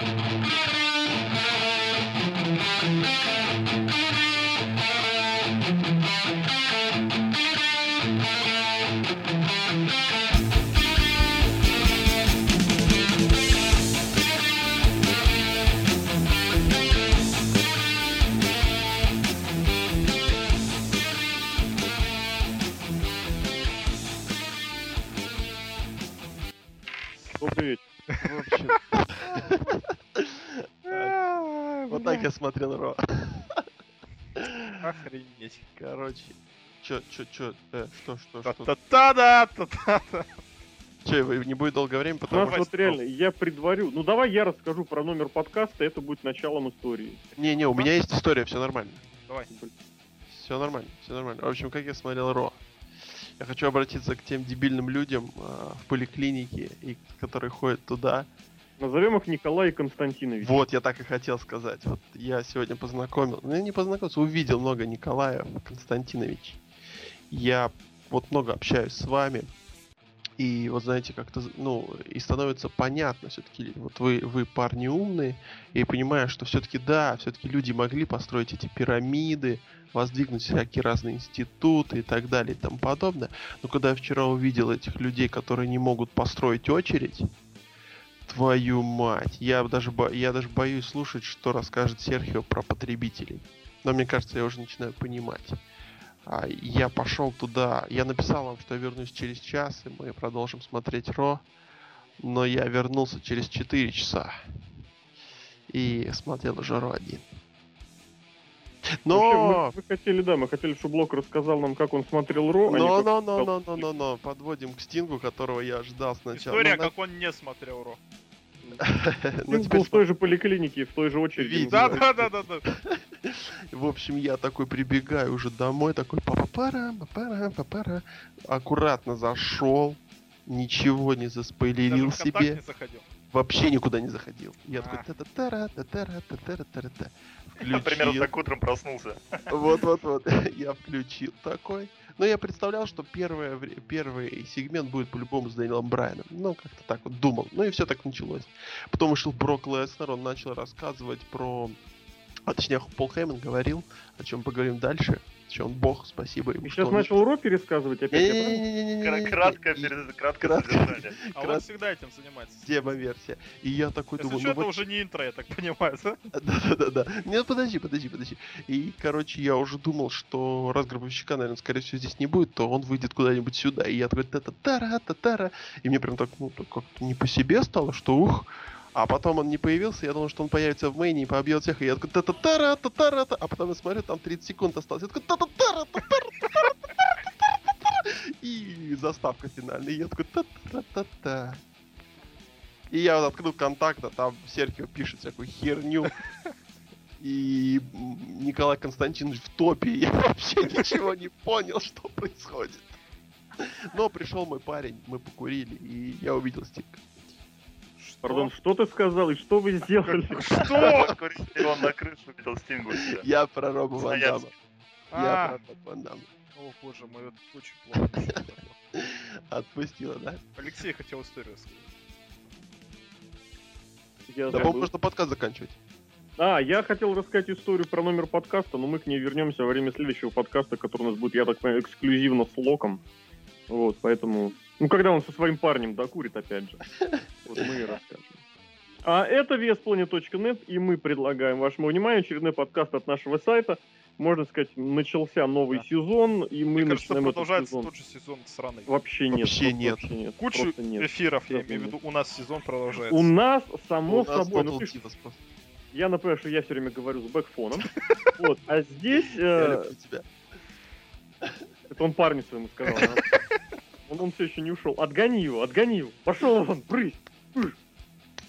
Добрый смотрел Ро. Охренеть. Короче. Чё, чё, чё, э, что, что, что? Та-та-та-да, та-та-та. Чё, вы не будет долгое время, У потому нас что... вот реально, я предварю. Ну давай я расскажу про номер подкаста, это будет началом истории. Не-не, у меня есть история, все нормально. Давай. Все нормально, все нормально. В общем, как я смотрел Ро. Я хочу обратиться к тем дебильным людям а, в поликлинике, и, которые ходят туда. Назовем их Николай Константинович. Вот, я так и хотел сказать. Вот я сегодня познакомил, ну я не познакомился, увидел много Николаев Константинович. Я вот много общаюсь с вами. И вот знаете, как-то, ну, и становится понятно все-таки, вот вы, вы парни умные, и понимаю, что все-таки да, все-таки люди могли построить эти пирамиды, воздвигнуть всякие разные институты и так далее и тому подобное. Но когда я вчера увидел этих людей, которые не могут построить очередь, твою мать, я даже, бо- я даже боюсь слушать, что расскажет Серхио про потребителей. Но мне кажется, я уже начинаю понимать. А, Я пошел туда, я написал вам, что я вернусь через час, и мы продолжим смотреть Ро. Но я вернулся через 4 часа. И смотрел уже Ро один. Вообще, Но... мы, мы хотели, да, мы хотели, чтобы Блок рассказал нам, как он смотрел Ро. а Но, как но, но, читал но, но, но, но, подводим к Стингу, которого я ждал сначала. История, Ну, как он не смотрел Ро. ну, теперь в той же поликлинике, в той же очереди. Да, да, да, да, да. В общем, я такой прибегаю уже домой, такой папа-пара, папара, папара. Аккуратно зашел, ничего не заспойлерил себе, вообще никуда не заходил. Я такой А. та-та-тара, та-тара, та-тара, та-та-та. Примерно Включил. так утром проснулся. Вот-вот-вот, я включил такой. Но я представлял, что первое, первый сегмент будет по-любому с Дэниелом Брайаном. Ну, как-то так вот думал. Ну и все так началось. Потом вышел Брок Леснер, он начал рассказывать про... А точнее, Пол Хейман говорил, о чем поговорим дальше. Что он бог, спасибо ему. И сейчас начал Ро пересказывать опять. я правильно? Не-не-не-не-не-не-не. Кра- Краткое, И- перед- краткое кратко. содержание. А он всегда этим занимается. Демо-версия. И я такой Если думаю, что, это уже не интро, я так понимаю, да? Да-да-да. Нет, подожди, подожди, подожди. И, короче, я уже думал, что раз гробовщика, наверное, скорее всего, здесь не будет, то он выйдет куда-нибудь сюда. И я такой та-та-тара, та-тара. И мне прям так, ну, как-то не по себе стало, что ух. А потом он не появился, я думал, что он появится в мейне и побьет всех. И я такой та-та-тара, та-тара, та А потом я смотрю, там 30 секунд осталось. Я такой та-та-тара, та-тара, та-тара, та-тара, та-тара. И заставка финальная. И я такой та-та-та-та. И я вот открыл контакт, а там Серхио пишет всякую херню. И Николай Константинович в топе. Я вообще ничего не понял, что происходит. Но пришел мой парень, мы покурили, и я увидел Стик. Пардон, что ты сказал и что вы сделали? Что? Он на крышу видел Стингу у себя. Я про Роба Ван. Дамма. Я А, про Роба Ван Дамма. О, боже мой, это очень плохо. Отпустила, да? Алексей хотел историю рассказать. Да, по-моему, можно подкаст заканчивать. А, я хотел рассказать историю про номер подкаста, но мы к ней вернемся во время следующего подкаста, который у нас будет, я так понимаю, эксклюзивно с Локом. Вот, поэтому... Ну, когда он со своим парнем докурит, опять же. Вот мы и расскажем. А это VSPlanet.net, и мы предлагаем вашему вниманию очередной подкаст от нашего сайта. Можно сказать, начался новый Да. сезон, и мы Мне кажется, начинаем этот продолжается сезон. тот же сезон сраный. Вообще нет. Вообще нет. вообще нет. Кучу нет. эфиров, я имею в виду, у нас сезон продолжается. У нас, само У нас собой, ну ты я напоминаю, что я все время говорю с бэкфоном. Вот, а здесь... Я э, люблю тебя. Это он парню своему сказал. да? Он, он все еще не ушел. Отгони его, отгони его. Пошел вон, брысь. Пыш.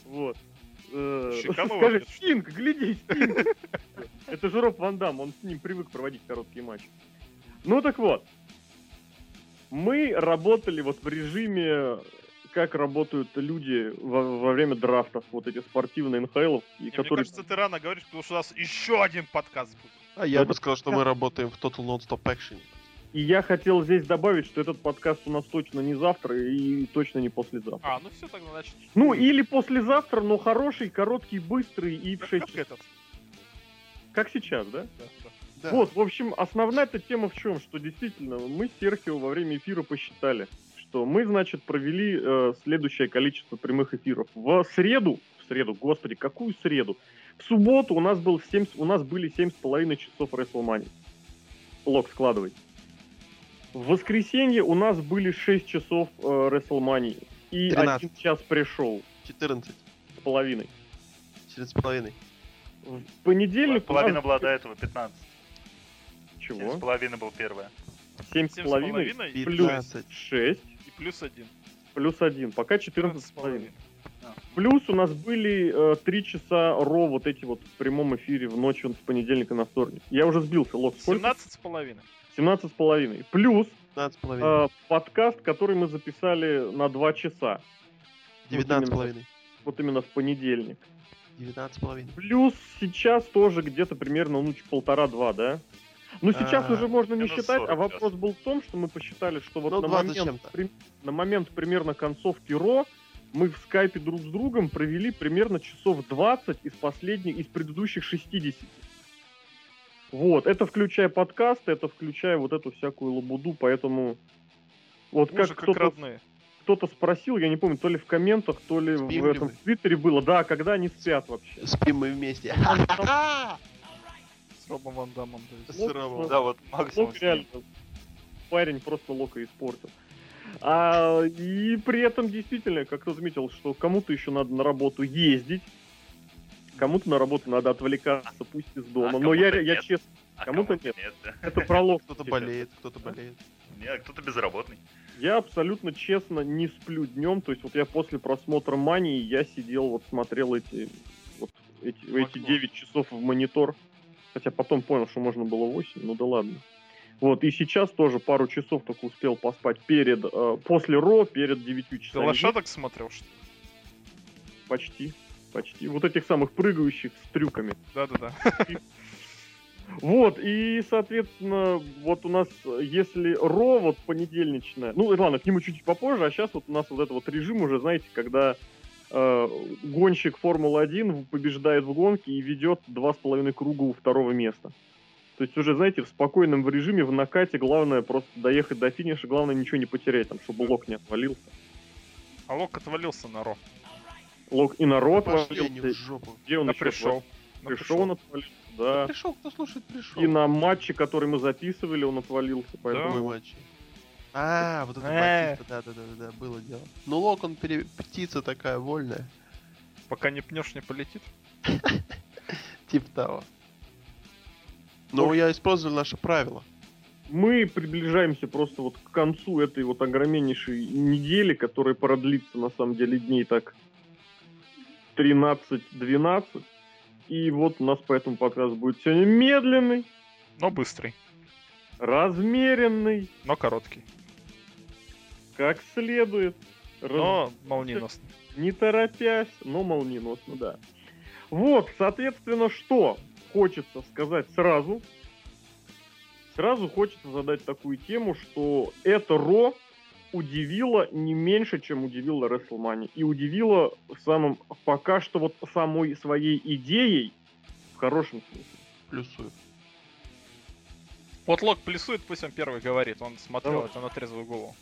Вот. Э, Скажи, Стинг, гляди, Стинг. Это же Роб Ван Дам, он с ним привык проводить короткие матчи. Ну так вот. Мы работали вот в режиме, как работают люди во, во время драфтов, вот эти спортивные НХЛ, и Не, Мне которые... кажется, ты рано говоришь, потому что у нас еще один подкаст будет. А я бы сказал, что мы работаем в Total Non-Stop Action. И я хотел здесь добавить, что этот подкаст у нас точно не завтра и точно не послезавтра. А, ну все, тогда значит... Ну, или послезавтра, но хороший, короткий, быстрый и в Как 6 как этот. Как сейчас, да? Да, да. Да. Вот, в общем, основная эта тема в чем? Что действительно мы с Серхио во время эфира посчитали, что мы, значит, провели э, следующее количество прямых эфиров. В среду, в среду, господи, какую среду? В субботу у нас, был 7, с- у нас были 7,5 часов WrestleMania. Лог складывай. В воскресенье у нас были 6 часов э, WrestleMania. И 13. один час пришел 14. с половиной. 14 с половиной. В понедельник у нас Половина была до этого, 15. Семь Чего? с половиной был первая. Семь с Семь с половиной половиной и плюс 15. 6 и плюс один. плюс 1. Пока 14 14 с половиной. половиной. Плюс у нас были э, 3 часа ро вот эти вот в прямом эфире в ночь с понедельника на вторник. Я уже сбился, Лок, сколько? 17 с половиной. 17 с половиной. Плюс 15 с половиной. э, подкаст, который мы записали на 2 часа. 19 с именно. Вот именно в понедельник. 19 с половиной. Плюс сейчас тоже где-то примерно ну, полтора-два, да? Ну, сейчас А, уже можно не считать, 40 а вопрос был в том, что мы посчитали, что вот Ну, на, 20 с момент, при- на момент примерно концовки Ро мы в скайпе друг с другом провели примерно часов 20 из последних, из предыдущих 60. Вот, это включая подкасты, это включая вот эту всякую лабуду, поэтому вот как как кто-то родные. кто-то спросил, я не помню, то ли в комментах, то ли Спим в ли этом мы? в Твиттере было, да, когда они спят вообще. Спим мы вместе. С Робом Ван Дамом. С. Да, вот максимум. Реально. Парень просто Лока испортил. А, и при этом действительно, как кто заметил, что кому-то еще надо на работу ездить, кому-то на работу надо отвлекаться, пусть из дома. А Но я, кому-то я нет. честно, А кому-то кому-то нет. да. это пролог. Кто-то болеет, кто-то болеет. Не, а кто-то безработный. Я абсолютно честно не сплю днем. То есть вот я после просмотра Мании, я сидел, вот смотрел эти, вот эти, В эти окно. 9 часов в монитор. Хотя потом понял, что можно было 8, ну да ладно. Вот, и сейчас тоже пару часов только успел поспать перед, э, после Ро, перед 9 Ты часами. лошадок смотрел, что ли? Почти, почти. Вот этих самых прыгающих с трюками. Да-да-да. Вот, и, соответственно, вот у нас, если Ро, вот понедельничная, ну, ладно, к нему чуть попозже, а сейчас вот у нас вот этот вот режим уже, знаете, когда э, гонщик Формулы-1 побеждает в гонке и ведет два с половиной круга у второго места. То есть уже, знаете, в спокойном режиме, в накате, главное просто доехать до финиша, главное ничего не потерять, там, чтобы лок не отвалился. А Лок отвалился на Ро. Лок и на Ро Пошли они в отвалился, жопу. где он На еще пришел. Пришел он отвалился, да. Пришел, кто слушает, пришел. И на матче, который мы записывали, он отвалился, поэтому... Какой матч? А, вот это Э. Батиста, да-да-да, было дело. Ну, Лок, он пере- птица такая вольная. Пока не пнешь, не полетит. Типа того. Ну, я использовал наше правило. мы приближаемся просто вот к концу этой вот огромнейшей недели, которая продлится на самом деле дней так 13-12. И вот у нас поэтому подкаст будет сегодня медленный, Но быстрый. размеренный, Но короткий. как следует, раз- Но молниеносный. не торопясь, но молниеносно, да. Вот, соответственно, что хочется сказать сразу. Сразу хочется задать такую тему, что это Ро удивило не меньше, чем удивило WrestleMania. И удивило самым, пока что вот самой своей идеей, в хорошем смысле. Плюсую. Вот Лок плюсует, пусть он первый говорит. Он смотрел Давай. это на трезвую голову.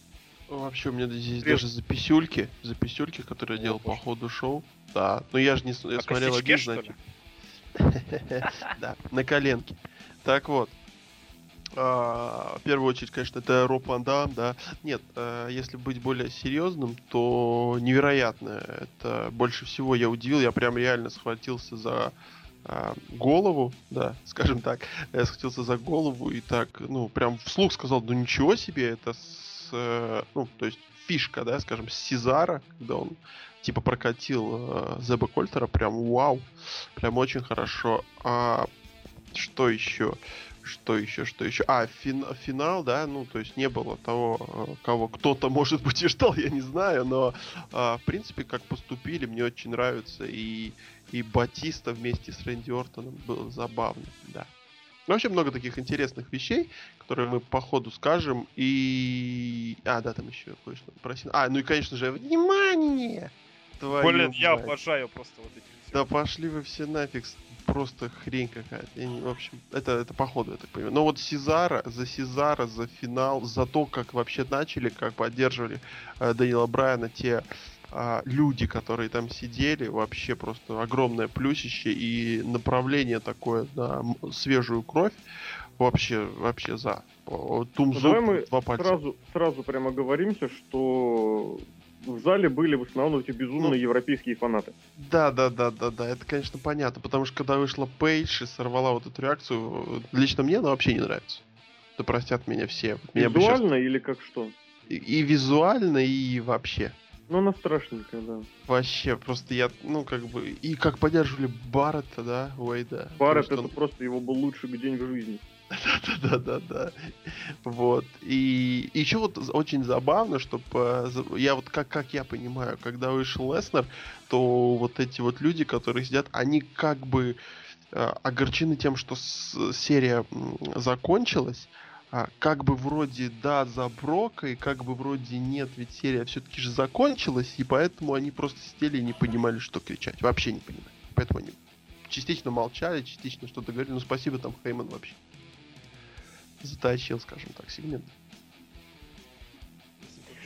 Вообще, у меня здесь Привет. даже записюльки, записюльки, которые я делал по ходу шоу. Да, но я же не я На смотрел один, значит. Да, на коленке. Так вот. А, В первую очередь, конечно, это Роб Ван Дам, да. Нет, а, если быть более серьезным, то невероятно. Это больше всего я удивил. Я прям реально схватился за а, голову, да, скажем так. Я схватился за голову и так, ну, прям вслух сказал, ну ничего себе, это с, э, ну, то есть фишка, да, скажем, с Сезара, когда он типа прокатил э, Зеба Кольтера, прям вау, прям очень хорошо. А что еще? Что еще, что еще? А, фин- финал, да, ну, то есть не было того, э, кого кто-то, может быть, и ждал, я не знаю, но, а, в принципе, как поступили, мне очень нравится, и, и Батиста вместе с Рэнди Ортоном было забавно, да. Ну, вообще много таких интересных вещей, которые мы по ходу скажем. И... А, да, там еще кое-что просил. А, ну и, конечно же, внимание! Твою Блин, я мать. обожаю просто вот эти все. Да пошли вы все нафиг, просто хрень какая-то. Не- в общем, это, это походу, я так понимаю. Но вот Сезара, за Сезара, за финал, за то, как вообще начали, как поддерживали э, Дэниела Брайана те а, люди, которые там сидели, вообще просто огромное плюсище и направление такое на свежую кровь. Вообще, вообще за. Тумзу, Ну, давай мы два пальца. Сразу, сразу прямо говоримся, что в зале были в основном эти безумные Ну. европейские фанаты. Да, да, да, да, да, это, конечно, понятно, потому что когда вышла Пейдж и сорвала вот эту реакцию, лично мне она вообще не нравится. Да простят меня все. Меня Визуально или как что? и, и визуально, и вообще. Ну, она страшненькая, да. Вообще, просто я, ну, как бы, и как поддерживали Баррета, да, Уэйда. Барретт это что просто его был лучший день в жизни. Да, да, да. Вот. И еще вот очень забавно, что за- я вот как, как я понимаю, когда вышел Леснер, то вот эти вот люди, которые сидят, они как бы э, огорчены тем, что серия закончилась, а как бы вроде да за Брока, и как бы вроде нет, ведь серия все-таки же закончилась, и поэтому они просто сидели и не понимали, что кричать. Вообще не понимали. Поэтому они частично молчали, частично что-то говорили. Ну спасибо там Хейман вообще затащил, скажем так, сегмент.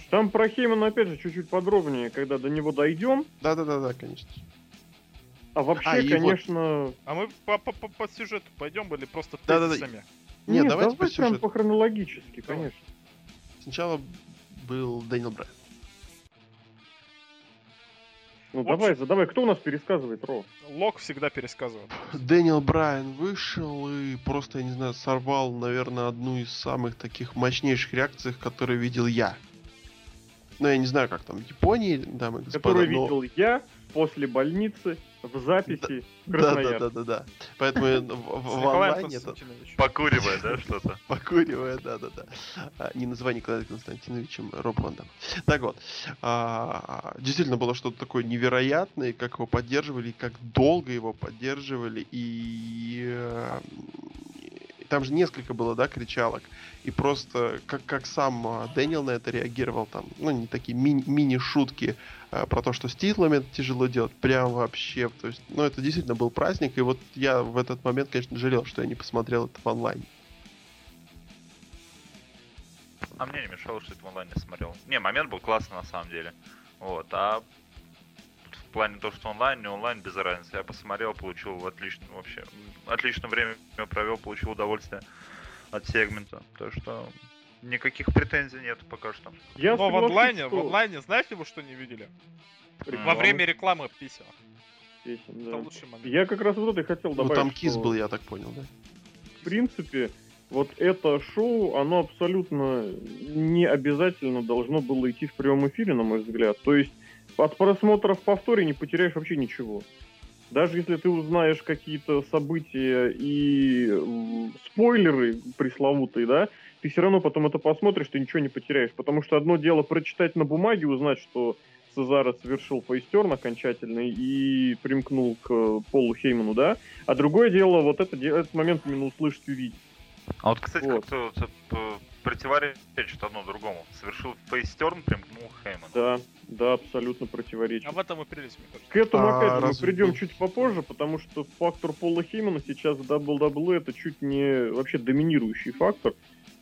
Там про Хеймана, опять же, чуть-чуть подробнее, когда до него дойдем. Да-да-да-да, конечно. А вообще, А, и вот- конечно... А мы по, по, по- по сюжету пойдем или просто Да-да-да. тезисами? Не, Нет, давайте по давай прям сюжету. по хронологически, Давай. конечно. Сначала был Дэниел Брайан. Ну В давай, общем- задавай, кто у нас пересказывает, Ро? Лок всегда пересказывает. Дэниел Брайан вышел и просто, я не знаю, сорвал, наверное, одну из самых таких мощнейших реакций, которые видел я. Ну, я не знаю, как там в Японии, дамы и господа, Который но- видел я после больницы в записи в Да, Красноярске. да, да, да, да. Поэтому в, онлайне. Покуривая, да, что-то? покуривая, да, да, да. А, Не называй Николая Константиновичем Роб Ван Дам. Так вот, а, действительно было что-то такое невероятное, как его поддерживали, как долго его поддерживали, и э, там же несколько было, да, кричалок, и просто как, как сам а, Дэниел на это реагировал, там, ну, не такие ми- мини-шутки а, про то, что с титлами это тяжело делать, прям вообще, то есть, ну, это действительно был праздник, и вот я в этот момент, конечно, жалел, что я не посмотрел это в онлайне. А мне не мешало, что это в онлайне смотрел. Не, момент был классный на самом деле. Вот, а в плане того, что онлайн, не онлайн, без разницы. Я посмотрел, получил отлично, вообще, отличное время провел, получил удовольствие от сегмента. Так что никаких претензий нет пока что. Я Но в онлайне, в что- онлайне, знаете, вы что не видели? Во Реклама время рекламы писем. песен, да. Это лучший момент. Я как раз вот это и хотел Ну, добавить, там кис что, был, я так понял, да? в принципе, вот это шоу, оно абсолютно не обязательно должно было идти в прямом эфире, на мой взгляд. То есть от просмотра в повторе не потеряешь вообще ничего. Даже если ты узнаешь какие-то события и спойлеры пресловутые, да, ты все равно потом это посмотришь, ты ничего не потеряешь. Потому что одно дело прочитать на бумаге, узнать, что Цезаро совершил фейстерн окончательный и примкнул к Полу Хейману, да, а другое дело вот это, этот момент именно услышать и увидеть. А вот, кстати, Вот. как-то противоречит одно другому. Совершил фейстерн, примкнул Хейман. Да, да, абсолютно противоречит. В этом и прелесть, мне кажется. К этому, А опять же, мы придем был? чуть попозже, потому что фактор Пола Хеймана сейчас в WWE это чуть не вообще доминирующий фактор,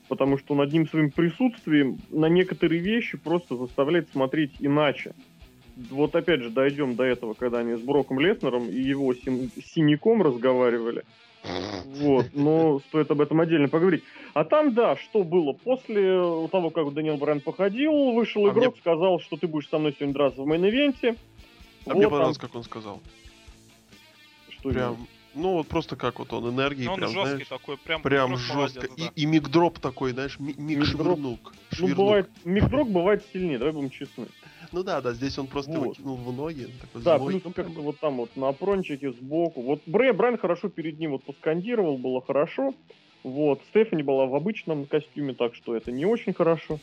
потому что он одним своим присутствием на некоторые вещи просто заставляет смотреть иначе. Вот опять же дойдем до этого, когда они с Броком Леснером и его син- синяком разговаривали. Вот, но стоит об этом отдельно поговорить. А там, да, что было? После того, как Даниэл Брайан походил, вышел А игрок, мне- сказал, что ты будешь со мной сегодня драться в main event е. А Вот мне там- понравилось, как он сказал. Что Прям, ну вот просто как вот он энергии, Ну, он прям, жесткий знаешь, такой, прям, прям прям жестко. молодец, И, да. и mic drop такой, знаешь, ми- mic Mic drop. швырнул. Ну, бывает, mic drop бывает сильнее, давай будем честны. Ну да, да, здесь он просто его Вот. кинул в ноги. Такой Да, злой. плюс как-то вот там вот на прончике сбоку. Вот Брэ, Брайан хорошо перед ним вот поскандировал, было хорошо. Вот, Стефани была в обычном костюме, так что это не очень хорошо.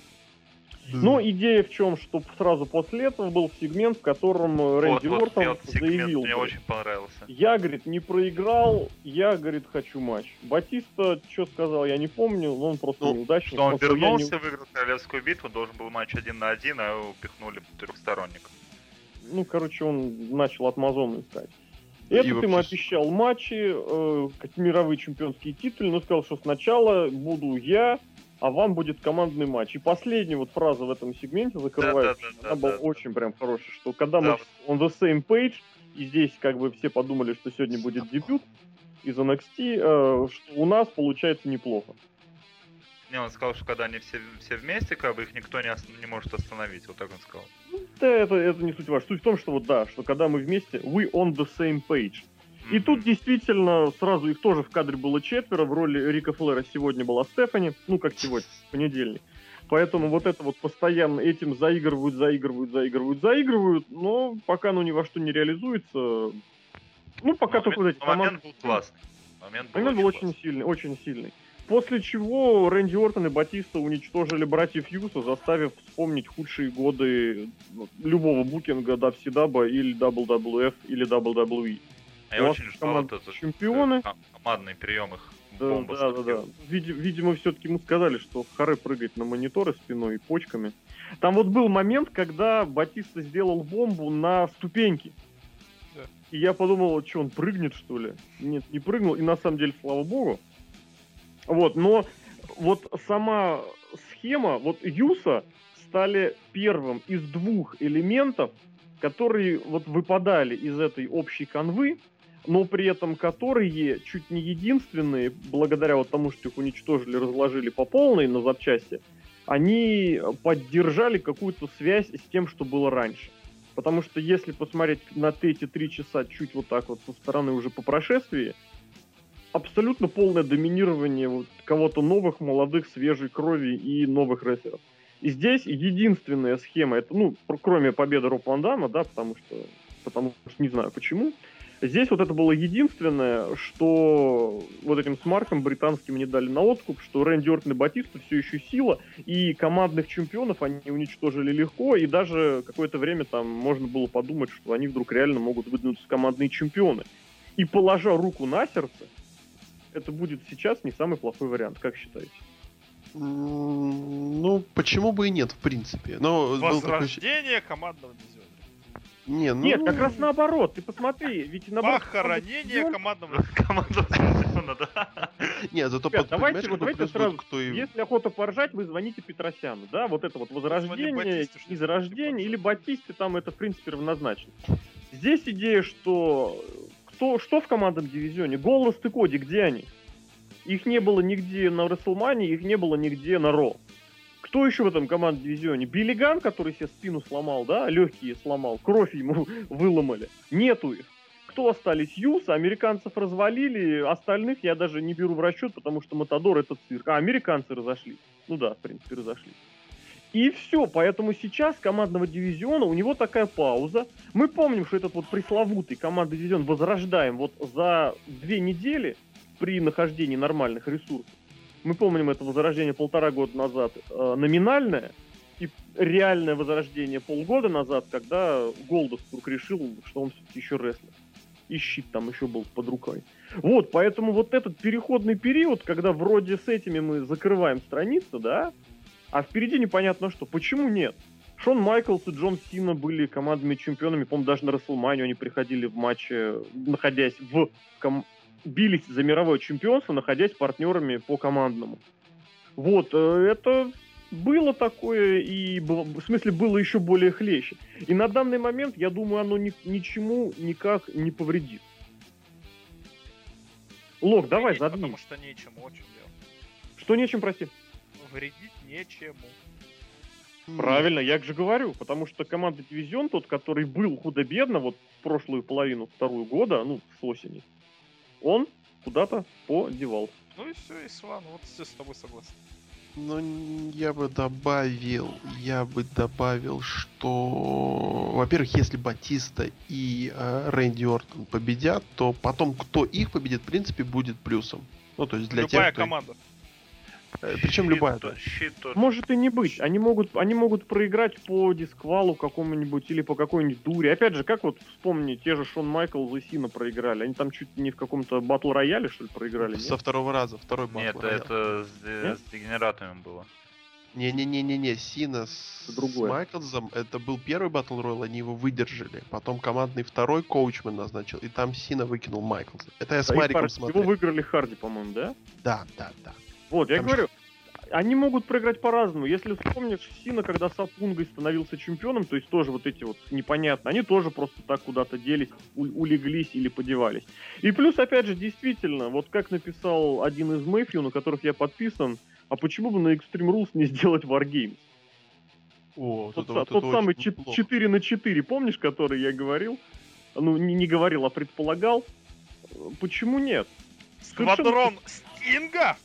Но идея в чем, что сразу после этого был сегмент, в котором э, Рэнди вот, Ортон вот, заявил, мне очень понравился. я, говорит, не проиграл, я, говорит, хочу матч. Батиста, что сказал, я не помню, но он просто Ну, неудачник. Что он сказал, «Я не- вернулся, выиграл королевскую битву, должен был матч один на один, а его упихнули трехсторонник. Ну, короче, он начал от Мазона искать. Этот ему вообще- обещал матчи, э, как мировые чемпионские титулы, но сказал, что сначала буду я, а вам будет командный матч. И последняя вот фраза в этом сегменте закрывает, Да-да-да-да-да. она была очень прям хорошая, что когда Да, мы on the same page, и здесь как бы все подумали, что сегодня будет дебют из NXT, э, что у нас получается неплохо. Не, он сказал, что когда они все, все вместе, как бы их никто не, не может остановить. Вот так он сказал. Да, это, это не суть важно. Суть в том, что вот да, что когда мы вместе, we on the same page. И тут действительно сразу их тоже в кадре было четверо. В роли Рика Флера сегодня была Стефани. Ну, как сегодня, в понедельник. Поэтому вот это вот постоянно этим заигрывают, заигрывают, заигрывают, заигрывают. Но пока оно ни во что не реализуется. Ну, пока Но только момент, эти но момент команды- был классный. Момент был, Момент был очень классный. сильный, очень сильный. После чего Рэнди Ортон и Батиста уничтожили братьев Юса, заставив вспомнить худшие годы любого букинга WCW или WWF или WWE. А Я У очень ждал команд вот этот чемпионы. э, ком- командный прием их. Да, да, да, да. видимо, все-таки мы сказали, что харе прыгать на мониторы спиной и почками. Там вот был момент, когда Батиста сделал бомбу на ступеньки. Да. И я подумал, что он прыгнет, что ли? Нет, не прыгнул. И на самом деле, слава богу. Вот, но вот сама схема, вот Юса стали первым из двух элементов, которые вот выпадали из этой общей канвы, но при этом которые чуть не единственные, благодаря вот тому, что их уничтожили, разложили по полной на запчасти, они поддержали какую-то связь с тем, что было раньше. Потому что если посмотреть на эти три часа чуть вот так вот со стороны уже по прошествии, абсолютно полное доминирование вот кого-то новых, молодых, свежей крови и новых рестлеров. И здесь единственная схема, это, ну, кроме победы Роб Ван Дамма, да, потому что, потому что не знаю почему, здесь вот это было единственное, что вот этим смарком британским не дали на откуп, что Рэнди Ортон и Батиста все еще сила, и командных чемпионов они уничтожили легко, и даже какое-то время там можно было подумать, что они вдруг реально могут выдвинуться командные чемпионы. И положа руку на сердце, это будет сейчас не самый плохой вариант, как считаете? Ну, почему бы и нет, в принципе. Но был такой... Возрождение командного дивизиона. Не, ну... Нет, как раз наоборот. Ты посмотри, ведь наоборот... Похоронение командного Команда Дивизиона, да. Нет, зато Ребят, под- давайте, вот давайте сразу, кто и... Если охота поржать, вы звоните Петросяну, да? Вот это вот возрождение, изрождение типа, или Батисте, там это, в принципе, равнозначно. Здесь идея, что кто, что в командном дивизионе? Голос и Коди, где они? Их не было нигде на Расселмане, их не было нигде на Ро. Кто еще в этом командном дивизионе? Биллиган, который себе спину сломал, да, легкие сломал, кровь ему выломали. Нету их. Кто остались? Юса, американцев развалили, остальных я даже не беру в расчет, потому что Матадор это цирк. А, американцы разошлись. Ну да, в принципе, разошлись. И все, поэтому сейчас командного дивизиона у него такая пауза. Мы помним, что этот вот пресловутый командный дивизион возрождаем вот за две недели при нахождении нормальных ресурсов. Мы помним это возрождение полтора года назад э, номинальное и реальное возрождение полгода назад, когда Голдос вдруг решил, что он все-таки еще рестлер. И щит там еще был под рукой. Вот, поэтому вот этот переходный период, когда вроде с этими мы закрываем страницу, да, а впереди непонятно что. Почему нет? Шон Майклс и Джон Сина были командными чемпионами, по-моему, даже на Расселманию они приходили в матче, находясь в... ком- бились за мировое чемпионство, находясь партнерами по командному. Вот, э, это было такое, и было- в смысле было еще более хлеще. И на данный момент, я думаю, оно ни- ничему никак не повредит. Лок, давай, Вредить, задни. Потому что нечему, очень дело. Что нечем, прости? Вредить нечему. Правильно, я же говорю, потому что команда Дивизион, тот, который был худо-бедно, вот в прошлую половину, вторую года, ну, с осени, он куда-то подевался. Ну и все, и Сван, вот все с тобой согласен. Ну, я бы добавил, я бы добавил, что, во-первых, если Батиста и э, Рэнди Ортон победят, то потом, кто их победит, в принципе, будет плюсом. Ну, то есть для Любая тех, кто... команда. Э, Причем любая, щит тоже. Может и не быть. Они могут, они могут проиграть по дисквалу какому-нибудь или по какой-нибудь дуре. Опять же, как вот вспомни, те же Шон Майкл и Сина проиграли. Они там чуть не в каком-то батл рояле, что ли, проиграли? нет? Со второго раза, второй Нет, батл роял. это с, Нет? с дегенератами было. Не-не-не-не-не, Сина с, Другое. с Майклзом, это был первый батл роял, они его выдержали. Потом командный второй коучмен назначил, и там Сина выкинул Майклза. Это я с Да, и Мариком смотрел. Его выиграли Харди, по-моему, да? Да, да, да. Вот, я Там говорю, они могут проиграть по-разному. Если вспомнишь, Сина, когда с Апунгой становился чемпионом, то есть тоже вот эти вот непонятно, они тоже просто так куда-то делись, у- улеглись или подевались. И плюс, опять же, действительно, вот как написал один из Мэфью, на которых я подписан, а почему бы на Extreme Rules не сделать Wargames? О, Тот, это вот тот это самый очень чет- неплохо. 4 на 4, помнишь, который я говорил? Ну, не, не говорил, а предполагал. Почему нет? Сквадрон Стинга?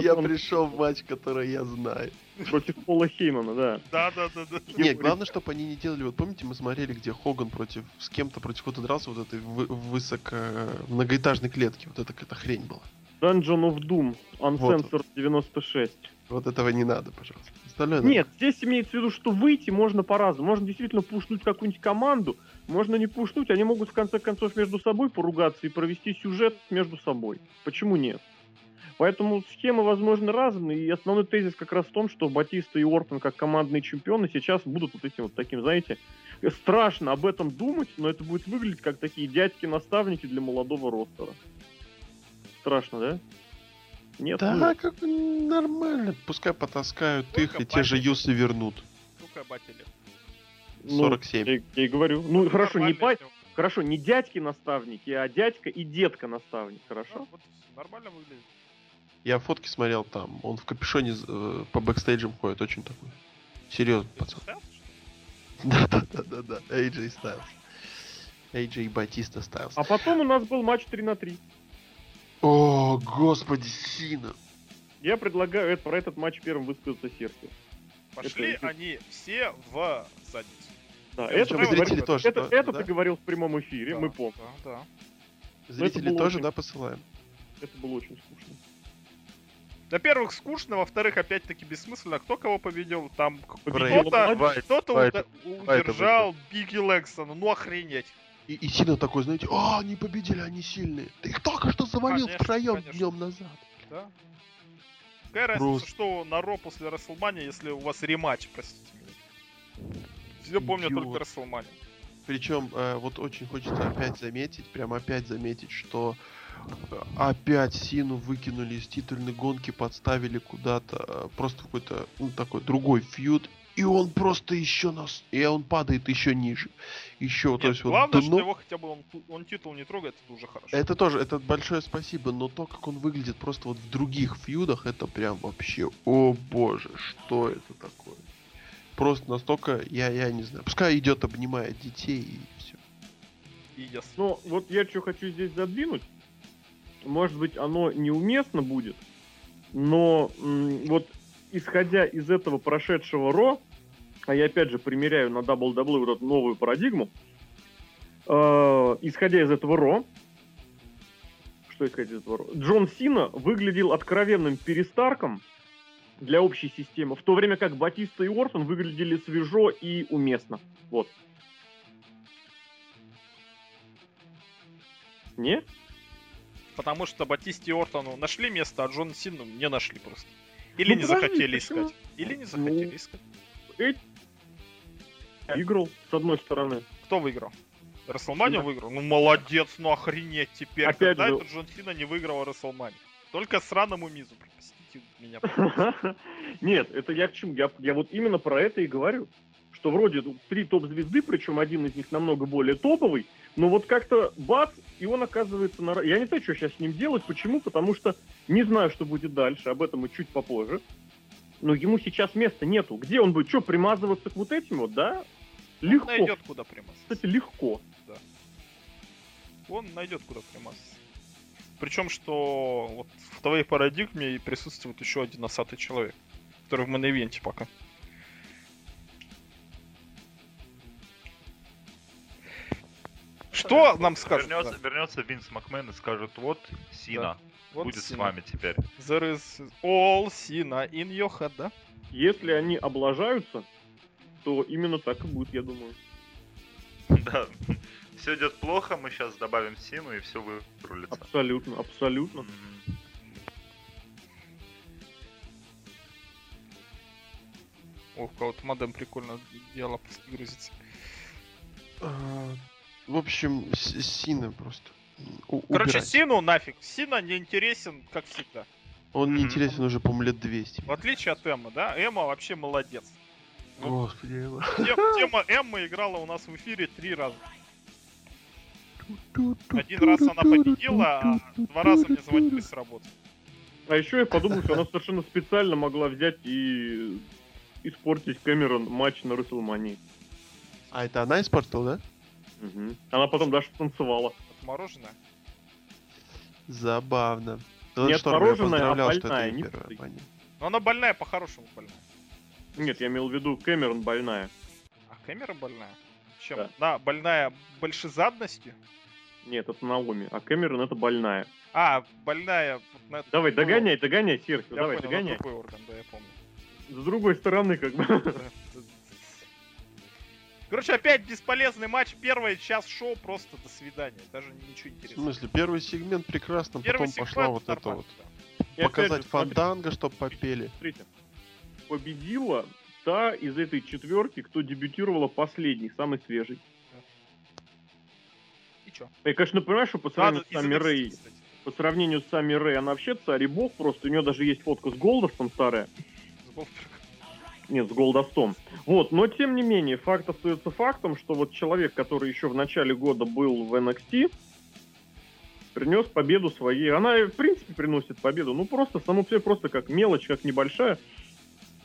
Я пришел в матч, который я знаю. Против Пола Хеймана, да. Да, да, да, да. Не, главное, чтобы они не делали. Вот помните, мы смотрели, где Хоган против с кем-то против кого-то дрался вот этой вы- высоко многоэтажной клетки. Вот это какая-то хрень была. Dungeon of Doom, Uncensored 96. Вот этого не надо, пожалуйста. Остальное Нет, здесь имеется в виду, что выйти можно по-разному. Можно действительно пушнуть какую-нибудь команду, можно не пушнуть, они могут в конце концов между собой поругаться и провести сюжет между собой. Почему нет? Поэтому схемы, возможно, разные, и основной тезис как раз в том, что Батиста и Ортон как командные чемпионы сейчас будут вот этим вот таким, знаете, страшно об этом думать, но это будет выглядеть как такие дядьки-наставники для молодого ростера. Страшно, да? Нет? Да, Нет. как бы нормально. Пускай потаскают их, Сколько и те же батили? юсы вернут. Сколько батили? Ну, 47. Я, я и говорю. Ну, хорошо, не всё. Хорошо, не дядьки-наставники, а дядька и детка-наставник, хорошо? вот нормально выглядит. Я фотки смотрел там. Он в капюшоне э, по бэкстейджам ходит, очень такой. Серьезно, пацан. Styles, что ли? Да, да, да, да, да. AJ Styles. AJ Батиста Styles. А потом у нас был матч 3 на 3. О, господи, Сина. Я предлагаю это- про этот матч первым высказаться Серхио. Пошли Это- они все в задницу. Да, это, ты зрители говорил- тоже, это, да, это да? ты говорил в прямом эфире, Да, мы помним. Да, да. Зрители тоже, очень- да, посылаем? Это было очень скучно. Во-первых, скучно, во-вторых, опять-таки бессмысленно. Кто кого победил? Там кто-то, Вайта удержал Бигги Лексона. Ну охренеть. И, и Сина такой, знаете, а, они победили, они сильные. Ты их только что завалил Конечно, втроем конечно. днем назад. Да? Какая разница, Просто. что на Ро после Расселмания, если у вас рематч, простите меня. Все помнят Идиот. только Расселманию. Причем, э, вот очень хочется опять заметить, прям опять заметить, что э, опять Сину выкинули из титульной гонки, подставили куда-то, э, просто какой-то, ну, такой другой фьюд, и он просто еще нас, и он падает еще ниже. Еще, то Нет, есть вот главное, что дно- его хотя бы он, он титул не трогает, это уже хорошо. Это тоже, это большое спасибо, но то, как он выглядит просто вот в других фьюдах, это прям вообще, о боже, что это такое? Просто настолько, я, я не знаю, пускай идет, обнимает детей и все. И ясно. Но вот я что хочу здесь задвинуть. Может быть, оно неуместно будет, но вот исходя из этого прошедшего Ро, а я опять же примеряю на WWE вот эту новую парадигму, э, исходя из этого Ро, что исходя из этого Ро, Джон Сина выглядел откровенным перестарком для общей системы, в то время как Батиста и Орсон выглядели свежо и уместно. Вот. Не? Потому что Батисте и Ортону нашли место, а Джон Сину не нашли просто. Или Ну, не подожди, захотели почему? искать. Или не захотели Ну, искать. Эти выиграл, с одной стороны. Кто выиграл? Расселманию выиграл? Ну молодец, ну охренеть теперь. Опять Когда же- этот Джон Сина не выиграл Расселманию? Только сраному Мизу, простите меня. Нет, это я к чему? Я, я вот именно про это и говорю. Что вроде три топ-звезды, причем один из них намного более топовый, но вот как-то бац, и он оказывается на... Я не знаю, что сейчас с ним делать. Почему? Потому что не знаю, что будет дальше, об этом и чуть попозже. Но ему сейчас места нету. Где он будет? Что, примазываться к вот этим вот, да? Легко. Найдет куда примазаться. Кстати, легко. Он найдет куда примазаться. Причем, что вот в твоей парадигме присутствует еще один носатый человек, который в main event е пока. Что нам скажет? Вернется, да? вернется Винс Макмен и скажет, вот Сина Вот будет с Сина. вами теперь. There is all Cena in your head, да? Если они облажаются, то именно так и будет, я думаю. Да. Все идет плохо, мы сейчас добавим Сину и все вырулится. Абсолютно, абсолютно. Мгм. О, у кого-то модем прикольно дело грузится. В общем, Сина просто. у- Короче, убирать. Сину нафиг. Сина не интересен, как всегда. Он не Мгм. интересен уже, по-моему, лет 200. В отличие от Эммы, да? Эмма вообще молодец. Господи, Эва. Тем- Тема Эммы играла у нас в эфире три раза. Один раз она победила, а два раза мне звонили с работы. А еще я подумал, что она совершенно специально могла взять и испортить Кэмерон матч на Расселмании. А это она испортила, да? Мгм. Она потом даже танцевала. Мороженое. Забавно. Не Шторм, я отмороженная, а больная, не первая. Но она больная, по-хорошему больная. Нет, я имел в виду Кэмерон больная. А Кэмера больная? Чем? Да. Да, больная большезадностью? Нет, это Наоми. А Кэмерон это больная. А, больная... вот на- Давай, догоняй, догоняй, Серхио, давай, понял, догоняй. орган, да, я помню. С другой стороны, как бы. Короче, опять бесполезный матч. Первый час шоу просто до свидания. Даже ничего В интересного. смысле, первый сегмент прекрасно, Первый потом пошла сегмент вот это вот. да. Показать же, фанданго, чтоб попели. Смотрите. Победила та из этой четверки, кто дебютировала последний, самый свежий. И чё? Я, конечно, понимаю, что по сравнению с из Сами Рэй, кстати. по сравнению с Сами Рэй, она вообще царь и бог просто. У нее даже есть фотка с Голдостом старая. С Голдбергом. Нет, с Голдостом. Вот, но тем не менее, факт остается фактом, что вот человек, который еще в начале года был в NXT, принес победу своей. Она, в принципе, приносит победу. Ну, просто, само себе, просто как мелочь, как небольшая.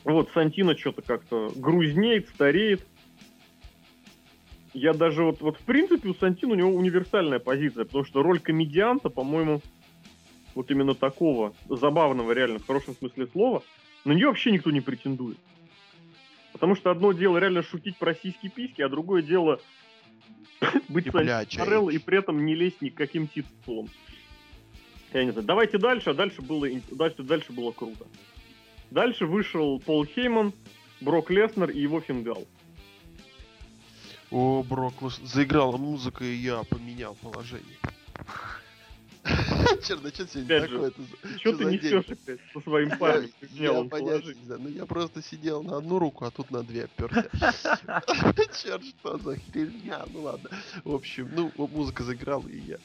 Вот, Сантина что-то как-то грузнеет, стареет. Я даже вот, вот в принципе, у Сантина у него универсальная позиция, потому что роль комедианта, по-моему, вот именно такого, забавного реально, в хорошем смысле слова, на нее вообще никто не претендует. Потому что одно дело реально шутить про сиськи-письки, а другое дело быть Морелло и при этом не лезть ни к каким титулам. Я не знаю. Давайте дальше, а дальше было, дальше, дальше было круто. Дальше вышел Пол Хейман, Брок Леснер и его фингал. О, Брок, заиграла музыка, и я поменял положение. Черт, да что сегодня Опять же, такое-то? Что ты несешь опять со своим парнем? Я положи. не знаю, ну я просто сидел на одну руку, а тут на две оперся. Черт, что за херня, ну ладно. В общем, ну, музыка заиграла, и я...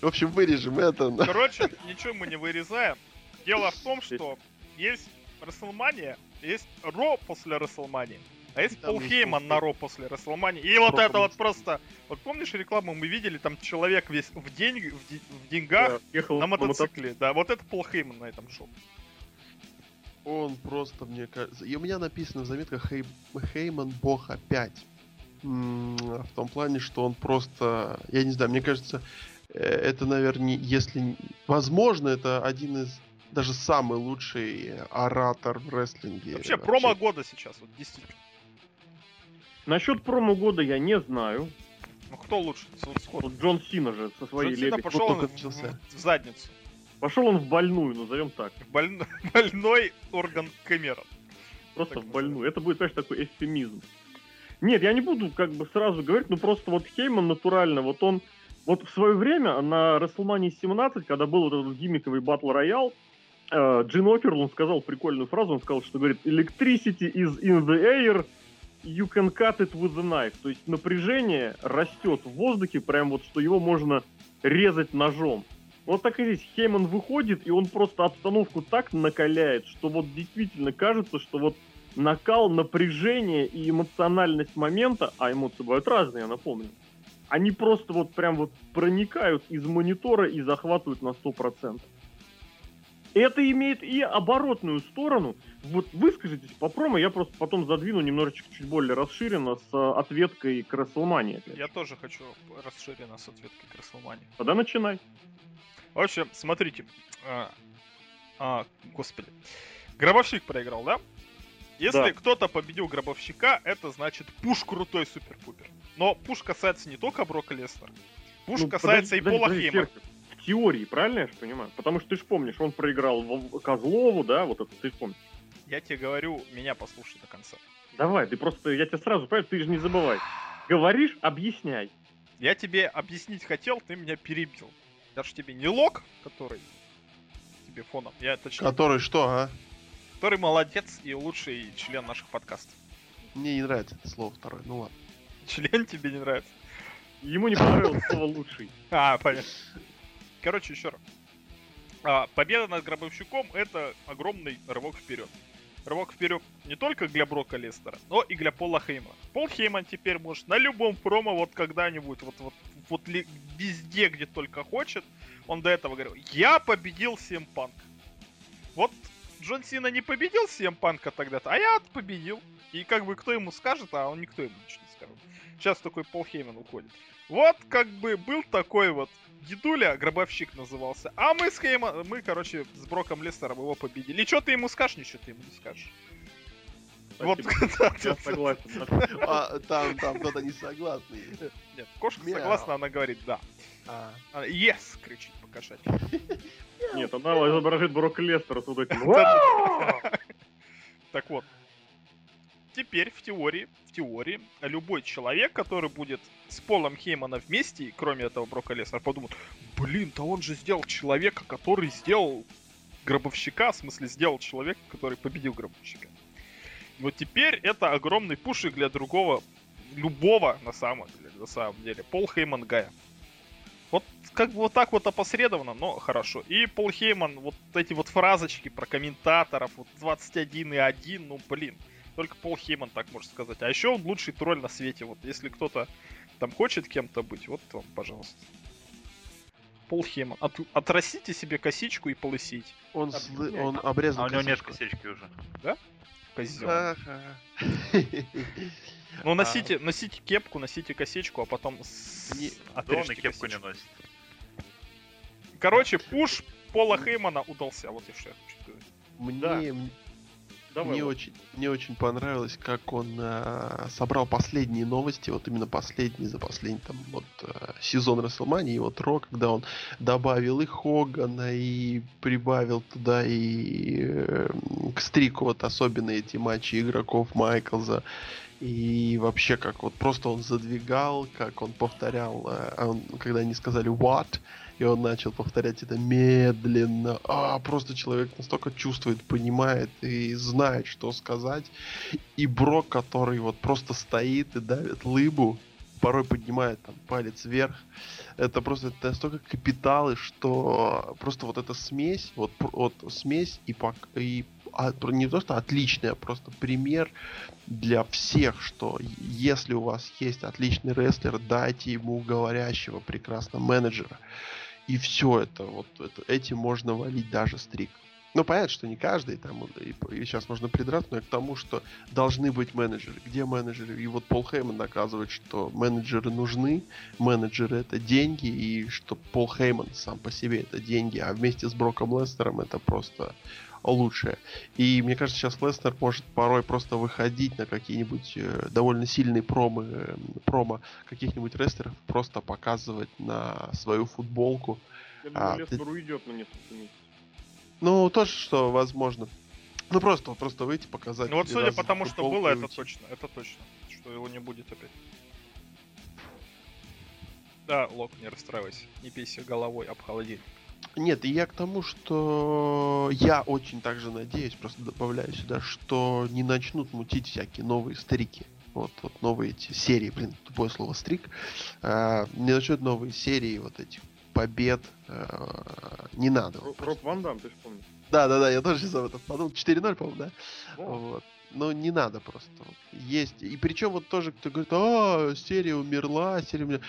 В общем, вырежем это. Короче, ничего мы не вырезаем. Дело в том, что есть Расселмания, есть Ро после Расселмании, а есть Там Пол Хейман на Ро после Расселмании. И вот это вот просто. Вот помнишь рекламу мы видели, там человек весь в, деньги, в, де- в деньгах, Да, ехал на мотоцикле. мотоцикле. Да, вот это Пол Хейман на этом шоу. Он просто, мне кажется... И у меня написано в заметках Хей... Хейман бог опять. М, В том плане, что он просто... Я не знаю, мне кажется, э, это, наверное, если... Возможно, это один из... Даже самый лучший оратор в рестлинге. Вообще, промо года сейчас, вот действительно. Насчет промо года я не знаю. Ну кто лучше? Вот. Вот Джон Сина же со своей Джон Сина лепи- пошел только в, начался. в задницу. Пошел он в больную, назовем так. Больно- больной орган Кэмерон. Просто Так в больную. Это будет, знаешь, такой эвфемизм. Нет, я не буду как бы сразу говорить, ну просто вот Хейман натурально, вот он, вот в свое время на WrestleMania 17, когда был вот этот гиммиковый батл роял, э, Джин Окерлун сказал прикольную фразу, он сказал, что говорит, electricity is in the air, you can cut it with a knife. То есть напряжение растет в воздухе, прям вот, что его можно резать ножом. Вот так и здесь Хейман выходит, и он просто обстановку так накаляет, что вот действительно кажется, что вот накал, напряжение и эмоциональность момента, а эмоции бывают разные, я напомню, они просто вот прям вот проникают из монитора и захватывают на 100%. Это имеет и оборотную сторону. Вот выскажитесь по промо, я просто потом задвину немножечко чуть более расширенно с э, ответкой к Расселмане. Я тоже хочу расширенно с ответкой к Расселмане. Тогда начинай. В общем, смотрите. А, а, господи. Гробовщик проиграл, да? Если Да. кто-то победил гробовщика, это значит пуш крутой супер-пупер. Но пуш касается не только Брока Леснера. Пуш Ну, касается подожди, и Пола подожди, Хеймана. Теории, правильно я же понимаю? Потому что ты же помнишь, он проиграл в- Козлову, да, вот это ты помнишь. Я тебе говорю, меня послушай до конца. Давай, ты просто, я тебе сразу, понимаешь, ты же не забывай. Говоришь, объясняй. Я тебе объяснить хотел, ты меня перебил. Я же тебе не лог, который тебе фоном, я точнее, Который что, а? который молодец и лучший член наших подкастов. Мне не нравится это слово второе. Ну ладно. Член тебе не нравится? Ему не понравилось слово лучший. А, понятно. Короче, еще раз. А, победа над Гробовщиком это огромный рывок вперед. Рывок вперед не только для Брока Лестера, но и для Пола Хеймана. Пол Хейман теперь может на любом промо вот когда-нибудь, вот, вот, вот ли- везде, где только хочет, он до этого говорил, я победил Сем Панк. Вот Джон Сина не победил Сем Панка тогда-то, а я победил. И как бы кто ему скажет, а он никто ему ничего не скажет. Сейчас такой Пол Хейман уходит. Вот как бы был такой вот дедуля, гробовщик назывался. А мы с Хейман, мы, короче, с Броком Лестером его победили. И что ты ему скажешь, ничего ты ему не скажешь. Вот. Я согласен. А, там, там кто-то не согласный. Нет, кошка Мяу. согласна, она говорит да. А, Она yes, кричит покошать. Нет, она изображает Брока Лестера с вот этим. Так вот. Теперь в теории, в теории, любой человек, который будет с Полом Хеймана вместе, и кроме этого Брока Леснера, подумает, блин, да он же сделал человека, который сделал гробовщика, в смысле сделал человека, который победил гробовщика. Вот теперь это огромный пушик для другого, любого на самом деле, на самом деле, Пол Хейман Гая. Вот как бы вот так вот опосредованно, но хорошо. И Пол Хейман, вот эти вот фразочки про комментаторов, вот 21 и 1, ну блин. Только Пол Хейман так может сказать. А еще он лучший тролль на свете. Вот если кто-то там хочет кем-то быть, вот вам, пожалуйста. Пол Хейман. От- отрастите себе косичку и полысите. он, слы- он обрезан А у него нет косички уже. Козел. Ха-ха. Ну носите, носите кепку, носите косичку, а потом с... Не- Да он отрежьте и кепку не носит. Короче, пуш Пола Хеймана удался. Вот и что я хочу сказать. Мне, м- Давай. мне, вот. очень, мне очень понравилось, как он а, собрал последние новости, вот именно последние за последний там вот а, сезон Расселмании, и вот Ро, когда он добавил и Хогана, и прибавил туда и э, к стрику вот особенно эти матчи игроков Майклза, и вообще как вот просто он задвигал, как он повторял, э, он- когда они сказали what, и он начал повторять это медленно. А, просто человек настолько чувствует, понимает и знает, что сказать. И Брок, который вот просто стоит и давит лыбу, порой поднимает там палец вверх. Это просто это настолько капиталы, что просто вот эта смесь, вот, вот смесь и, пок- и а, не то что отличная, а просто пример для всех, что если у вас есть отличный рестлер, дайте ему говорящего прекрасно менеджера. И все это, вот это, этим можно валить даже стрик. Ну, понятно, что не каждый, там, вот, и, сейчас можно придраться, но и к тому, что должны быть менеджеры. Где менеджеры? И вот Пол Хейман доказывает, что менеджеры нужны, менеджеры это деньги, и что Пол Хейман сам по себе это деньги, а вместе с Броком Лестером это просто лучшее. И мне кажется, сейчас Лестер может порой просто выходить на какие-нибудь э, довольно сильные промо, э, промо каких-нибудь рестлеров, просто показывать на свою футболку. Я думаю, а, ты- Лестер уйдет на несколько месяцев. Ну, тоже, что возможно. Ну, просто, просто выйти, показать. Ну вот судя по тому, что было, это точно, это точно, что его не будет опять. Да, Лок, не расстраивайся, не бейся головой об холодильник. Нет, и я к тому, что я очень также надеюсь, просто добавляю сюда, что не начнут мутить всякие новые стрики. Вот, вот новые эти серии, блин, тупое слово стрик. А, не начнут новые серии вот этих побед. а, не надо. Ро- Роб Ван Дам, ты же помнишь. Да, да, да, я тоже сейчас об этом подумал. 4-0, по-моему, да? Вот. Вот. Но не надо просто. Есть. И причем вот тоже кто говорит, а, серия умерла, серия умерла.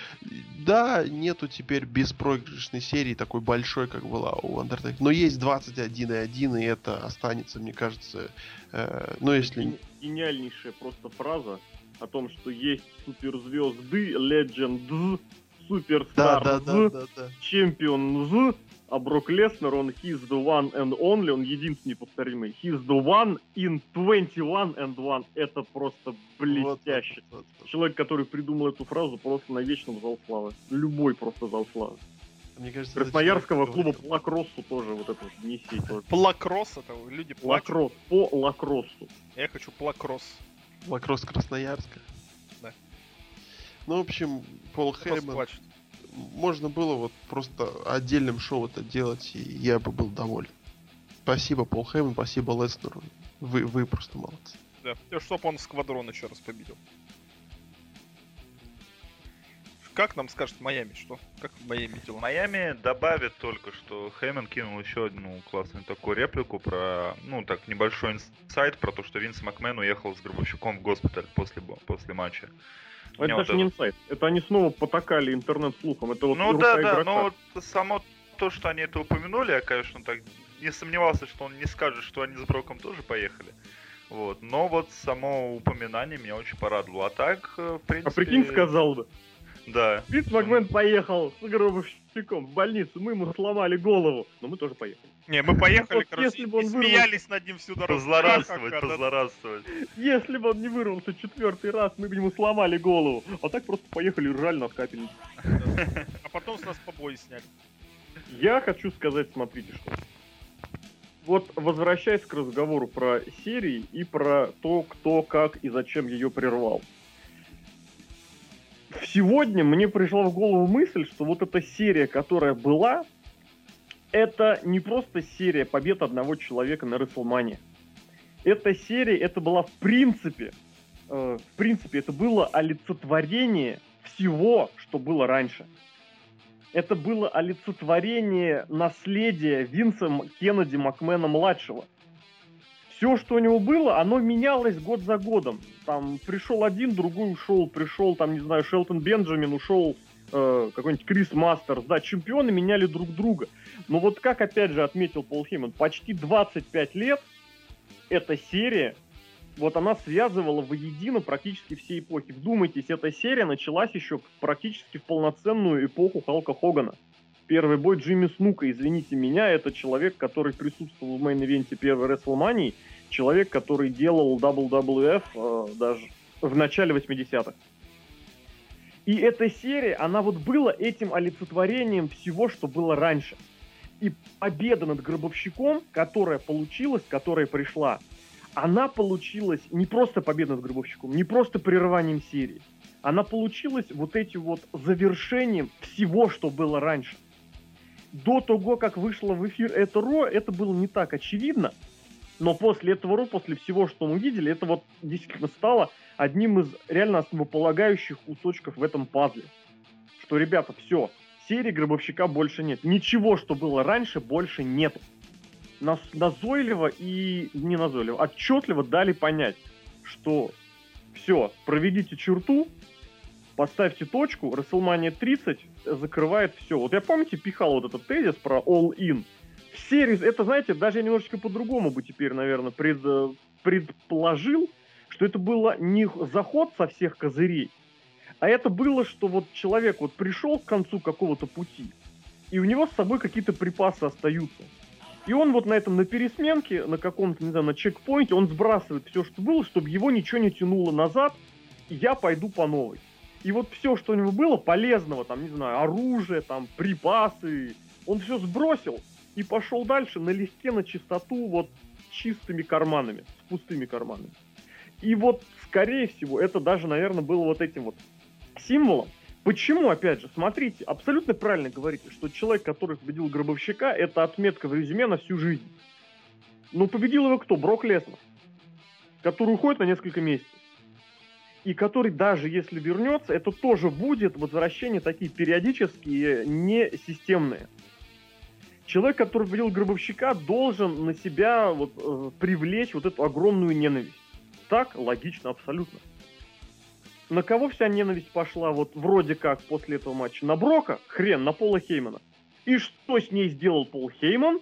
Да, нету теперь беспроигрышной серии такой большой, как была у Undertaker. Но есть 21.1, и это останется, мне кажется, э, ну если... Ген- Гениальнейшая просто фраза о том, что есть суперзвезды, легендз, Да, суперстарз, да, да, да, да. чемпионз, А Брок Леснер, он he's the one and only, он единственный повторимый. He's the one in 21 and one. Это просто блестяще. Вот, вот, вот. Человек, который придумал эту фразу, просто навечно в зал славы. Любой просто зал славы. Мне кажется, Красноярского клуба по лакроссу тоже вот это вот неси тоже. Плакросс это люди плачут. Лакросс, по лакроссу. Я хочу плакросс. Лакросс Красноярска. Да. Ну, в общем, Пол Просто Хейман, плачут. Можно было вот просто отдельным шоу это делать, и я бы был доволен. Спасибо, Пол Хейман, спасибо Леснеру. Вы, вы просто молодцы. Да. И чтоб он сквадрон еще раз победил. Как нам скажет Майами? Что? Как в Майами В дела? Майами добавит только, что Хейман кинул еще одну классную такую реплику про, ну, так, небольшой инсайт про то, что Винс Макмен уехал с Гробовщиком в госпиталь после, после матча. Это даже вот не инсайт. Это они снова потакали интернет-слухом. Это вот Ну да, да, игрока. но вот само то, что они это упомянули, я, конечно, так не сомневался, что он не скажет, что они с Броком тоже поехали. Вот. Но вот само упоминание меня очень порадовало. А так, э, в принципе... А прикинь, сказал бы. Да. Винс Макмен поехал с гробовщиком в больницу, мы ему сломали голову. Но мы тоже поехали. Не, мы поехали, Вот короче, если бы он смеялись над ним всю дорогу. Позлорадствовать, позлорадствовать. Если бы он не вырвался четвертый раз, мы бы ему сломали голову. А так просто поехали и ржали над капельницей. А потом с нас побои сняли. Я хочу сказать, смотрите, что. Вот возвращаясь к разговору про серии и про то, кто, как и зачем ее прервал. Сегодня мне пришла в голову мысль, что вот эта серия, которая была, это не просто серия побед одного человека на Рестлмане. Эта серия, это была в принципе, э, в принципе, это было олицетворение всего, что было раньше это было олицетворение наследия Винса Кеннеди Макмена-младшего. Все, что у него было, оно менялось год за годом. Там пришел один, другой ушел, пришел, там, не знаю, Шелтон Бенджамин, ушел э, какой-нибудь Крис Мастерс. Да, чемпионы меняли друг друга. Но вот как, опять же, отметил Пол Хейман, почти 25 лет эта серия, вот она связывала воедино практически все эпохи. Вдумайтесь, эта серия началась еще практически в полноценную эпоху Халка Хогана. Первый бой Джимми Снука, извините меня, это человек, который присутствовал в main event е первой WrestleMania, человек, который делал WWF э, даже в начале 80-х. И эта серия, она вот была этим олицетворением всего, что было раньше. И победа над Гробовщиком, которая получилась, которая пришла, она получилась не просто победа над Гробовщиком, не просто прерыванием серии. Она получилась вот этим вот завершением всего, что было раньше. До того, как вышло в эфир это Ро, это было не так очевидно. Но после этого Ро, после всего, что мы видели, это вот действительно стало одним из реально основополагающих кусочков в этом пазле. Что, ребята, все, серии Гробовщика больше нет. Ничего, что было раньше, больше нет. Нас назойливо и не назойливо, отчетливо дали понять, что все, проведите черту, поставьте точку, WrestleMania 30 закрывает все. Вот я, помните, пихал вот этот тезис про All In. Рез- это, знаете, даже я немножечко по-другому бы теперь, наверное, пред, предположил, что это было не заход со всех козырей, а это было, что вот человек вот пришел к концу какого-то пути, и у него с собой какие-то припасы остаются. И он вот на этом, на пересменке, на каком-то, не знаю, на чекпоинте, он сбрасывает все, что было, чтобы его ничего не тянуло назад, и я пойду по новой. И вот все, что у него было полезного, там, не знаю, оружие, там, припасы, он все сбросил и пошел дальше налегке на чистоту, вот, чистыми карманами, с пустыми карманами. И вот, скорее всего, это даже, наверное, было вот этим вот символом. Почему, опять же, смотрите, абсолютно правильно говорите, что человек, который победил Гробовщика, это отметка в резюме на всю жизнь. Но победил его кто? Брок Леснер, который уходит на несколько месяцев. И который даже если вернется, это тоже будет возвращение такие периодические, не системные. Человек, который победил Гробовщика, должен на себя вот, э, привлечь вот эту огромную ненависть. Так, логично, абсолютно. На кого вся ненависть пошла вот вроде как после этого матча? На Брока? Хрен, на Пола Хеймана. И что с ней сделал Пол Хейман?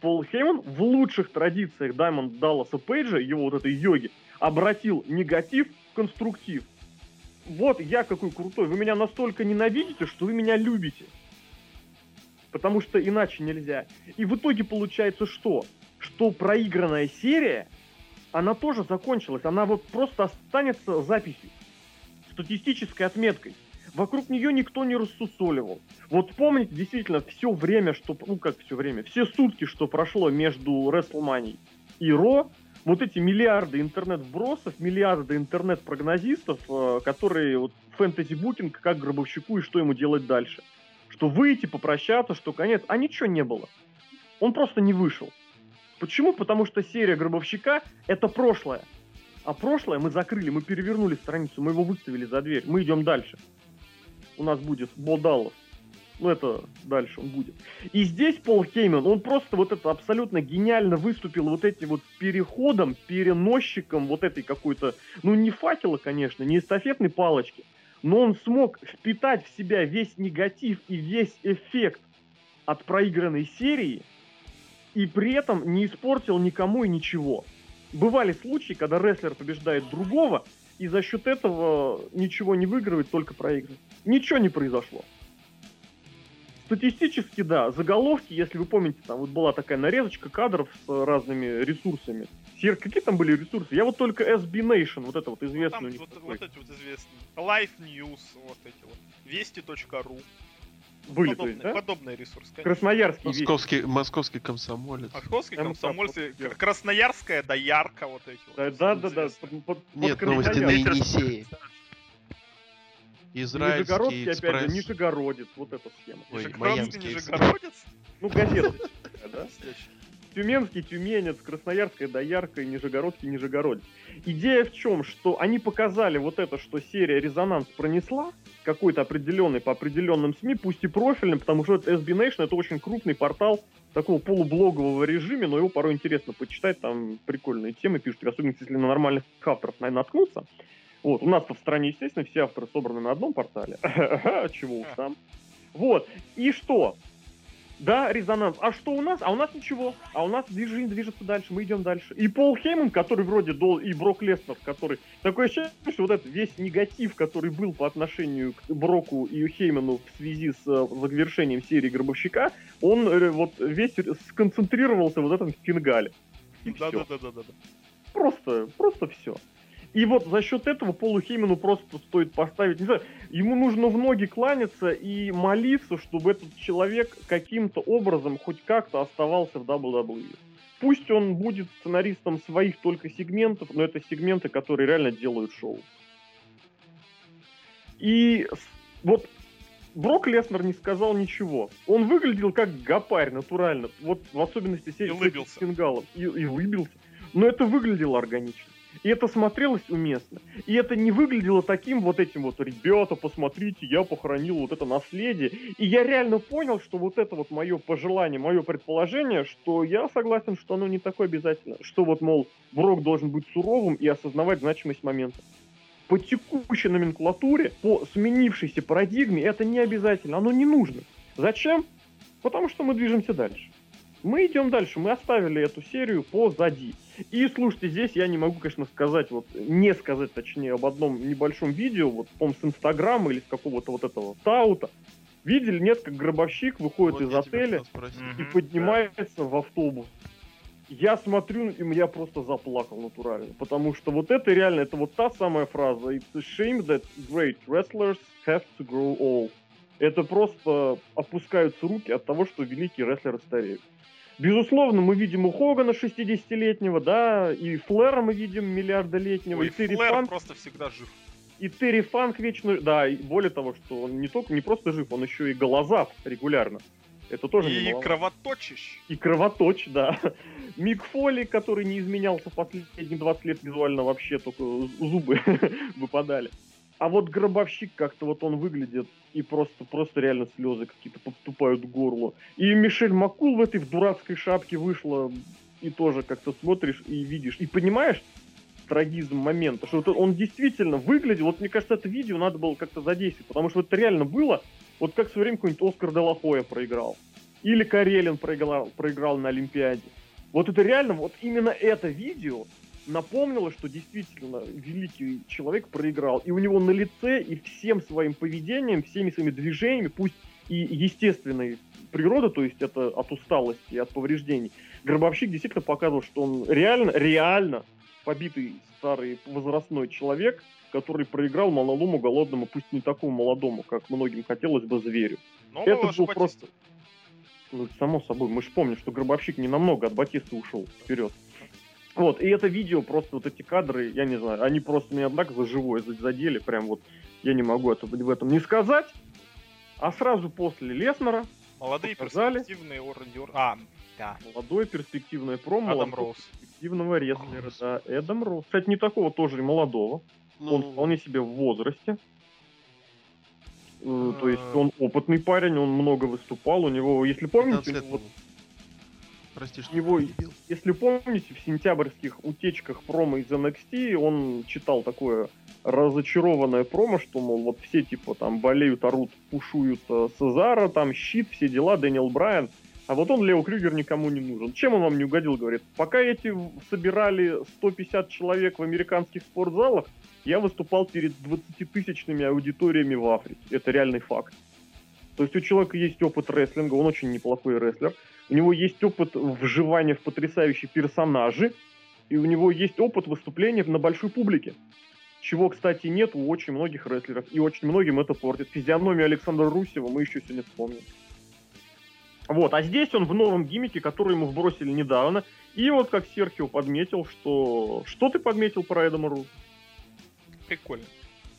Пол Хейман в лучших традициях Даймонд Далласа Пейджа, его вот этой йоги, обратил негатив в конструктив. Вот я какой крутой, вы меня настолько ненавидите, что вы меня любите. Потому что иначе нельзя. И в итоге получается что? Что проигранная серия, она тоже закончилась. Она вот просто останется записью, статистической отметкой. Вокруг нее никто не рассусоливал. Вот помните, действительно, все время, что... Ну, как все время? Все сутки, что прошло между WrestleMania и Ро, вот эти миллиарды интернет-вбросов, миллиарды интернет-прогнозистов, э, которые вот фэнтези-букинг, как гробовщику и что ему делать дальше. Что выйти, попрощаться, что конец. А ничего не было. Он просто не вышел. Почему? Потому что серия гробовщика — это прошлое. А прошлое мы закрыли, мы перевернули страницу, мы его выставили за дверь. Мы идем дальше. У нас будет Бодалов. Ну, это дальше он будет. И здесь Пол Хейман, он просто вот это абсолютно гениально выступил вот этим вот переходом, переносчиком вот этой какой-то, ну, не факела, конечно, не эстафетной палочки, но он смог впитать в себя весь негатив и весь эффект от проигранной серии, и при этом не испортил никому и ничего. Бывали случаи, когда рестлер побеждает другого, и за счет этого ничего не выигрывает, только проигрывает. Ничего не произошло. Статистически, да, заголовки, если вы помните, там вот была такая нарезочка кадров с разными ресурсами. Сер, какие там были ресурсы? Я вот только SB Nation, вот это вот известный Там у них вот, вот эти вот известные. Life News, вот эти вот. Вести.ру. Были, то подобные, есть, да? подобные ресурсы, конечно. Красноярский. Московский, московский комсомолец. Московский Там комсомольцы, так вот, К- Красноярская доярка, вот эти вот. Да, все да, да, да. под- под- Нет, под новости на. Енисее. Израильский Нижегородский, опять же, экспресс. Нижегородец, вот эта схема. Ой, Нижегородский, Нижегородец? Ну, газета, да? Тюменский тюменец, Красноярская доярка и Нижегородский нижегородец. Идея в чем? Что они показали вот это, что серия «Резонанс» пронесла, какой-то определенный по определенным СМИ, пусть и профильным, потому что это SB Nation это очень крупный портал такого полублогового режиме, но его порой интересно почитать, там прикольные темы пишут, в особенности, если на нормальных авторов, наткнуться. Вот, у нас-то в стране, естественно, все авторы собраны на одном портале. Чего уж там. Вот, и что? Да, резонанс. А что у нас? А у нас ничего. А у нас движение движется дальше, мы идем дальше. И Пол Хейман, который вроде дол, и Брок Леснер, который... Такое ощущение, что вот этот весь негатив, который был по отношению к Броку и Хейману в связи с э, завершением серии Гробовщика, он э, вот весь сконцентрировался вот в этом фингале. Да-да-да-да-да. Просто, просто все. И вот за счет этого Полу Хейману просто стоит поставить, не знаю, ему нужно в ноги кланяться и молиться, чтобы этот человек каким-то образом хоть как-то оставался в WWE. Пусть он будет сценаристом своих только сегментов, но это сегменты, которые реально делают шоу. И вот Брок Леснер не сказал ничего. Он выглядел как гопарь натурально. Вот в особенности серии с фингалом. И, и лыбился. Но это выглядело органично. И это смотрелось уместно. И это не выглядело таким вот этим вот, ребята, посмотрите, я похоронил вот это наследие. И я реально понял, что вот это вот мое пожелание, мое предположение, что я согласен, что оно не такое обязательно. Что вот, мол, Брок должен быть суровым и осознавать значимость момента. По текущей номенклатуре, по сменившейся парадигме, это не обязательно, оно не нужно. Зачем? Потому что мы движемся дальше. Мы идем дальше, мы оставили эту серию позади. И слушайте, здесь я не могу, конечно, сказать, вот, не сказать, точнее, об одном небольшом видео, вот, по с Инстаграма или с какого-то вот этого таута. Видели, нет, как гробовщик выходит Вот из отеля и поднимается в автобус. Я смотрю, и я просто заплакал натурально. Потому что вот это реально, это вот та самая фраза. It's a shame that great wrestlers have to grow old. Это просто опускаются руки от того, что великие рестлеры стареют. Безусловно, мы видим у Хогана 60-летнего, да, и Флера мы видим миллиардолетнего, Ой, и Терри Флэр Фанк, просто всегда жив. и Терри Фанк вечно, да, и более того, что он не только, не просто жив, он еще и голозав регулярно. Это тоже И кровоточащ. И кровоточ, да. Мик Фоли, который не изменялся последние 20 лет визуально вообще, только зубы выпадали. А вот гробовщик как-то вот он выглядит, и просто, просто реально слезы какие-то подступают к горлу. И Мишель Макул в этой в дурацкой шапке вышла, и тоже как-то смотришь и видишь, и понимаешь трагизм момента, что вот он действительно выглядел, вот мне кажется, это видео надо было как-то задействовать, потому что это реально было, вот как в свое время какой-нибудь Оскар Делахоя проиграл. Или Карелин проиграл, проиграл на Олимпиаде. Вот это реально, вот именно это видео напомнило, что действительно великий человек проиграл. И у него на лице и всем своим поведением, всеми своими движениями, пусть и естественной природы, то есть это от усталости и от повреждений, Гробовщик действительно показывал, что он реально, реально побитый старый возрастной человек, который проиграл малолому, голодному, пусть не такому молодому, как многим хотелось бы, зверю. Но это был просто... Ну, само собой, мы же помним, что Гробовщик не намного от Батиста ушел вперед. Вот, и это видео, просто вот эти кадры, я не знаю, они просто меня так за живое за- задели, прям вот, я не могу это, в этом не сказать. А сразу после Леснера Молодые показали. перспективные Оренди Ор- А, да. молодое перспективное промо Адам Роуз. перспективного рестлера, да, Эдам Роуз. Кстати, не такого тоже и молодого. Он Ну, вполне себе в возрасте. Э, То есть А. он опытный парень, он много выступал. У него, если помните, 15 лет у него вот. Прости, что его- перебил. Если помните, в сентябрьских утечках промо из NXT он читал такое разочарованное промо, что, мол, вот все, типа, там, болеют, орут, пушуют э, Сезара, там, щит, все дела, Дэниел Брайан, а вот он, Лео Крюгер, никому не нужен. Чем он вам не угодил, говорит? Пока эти собирали 150 человек в американских спортзалах, я выступал перед 20-тысячными аудиториями в Африке. Это реальный факт. То есть у человека есть опыт рестлинга, он очень неплохой рестлер. У него есть опыт вживания в потрясающие персонажи, и у него есть опыт выступления на большой публике. Чего, кстати, нет у очень многих рестлеров, и очень многим это портит. Физиономию Александра Русева мы еще сегодня вспомним. Вот, а здесь он в новом гиммике, который ему вбросили недавно. И вот как Серхио подметил, что... Что ты подметил про Эдама Ру? Прикольно.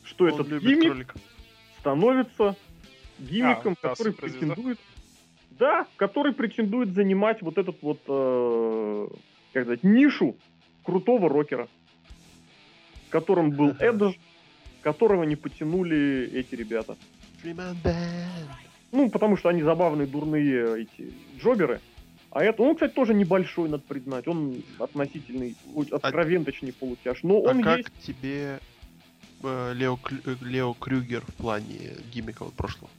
Что Он этот гиммик кроликов. становится гиммиком, А, который претендует... Да, который претендует занимать вот этот вот, э, как сказать, нишу крутого рокера. Которым был Эдж, которого не потянули эти ребята. Ну, потому что они забавные, дурные эти джоберы. А это, он, кстати, тоже небольшой, надо признать. Он относительный, откровен, точнее, полутяж. Но А он как есть. тебе э, Лео, Лео Крюгер в плане гиммика вот прошлого?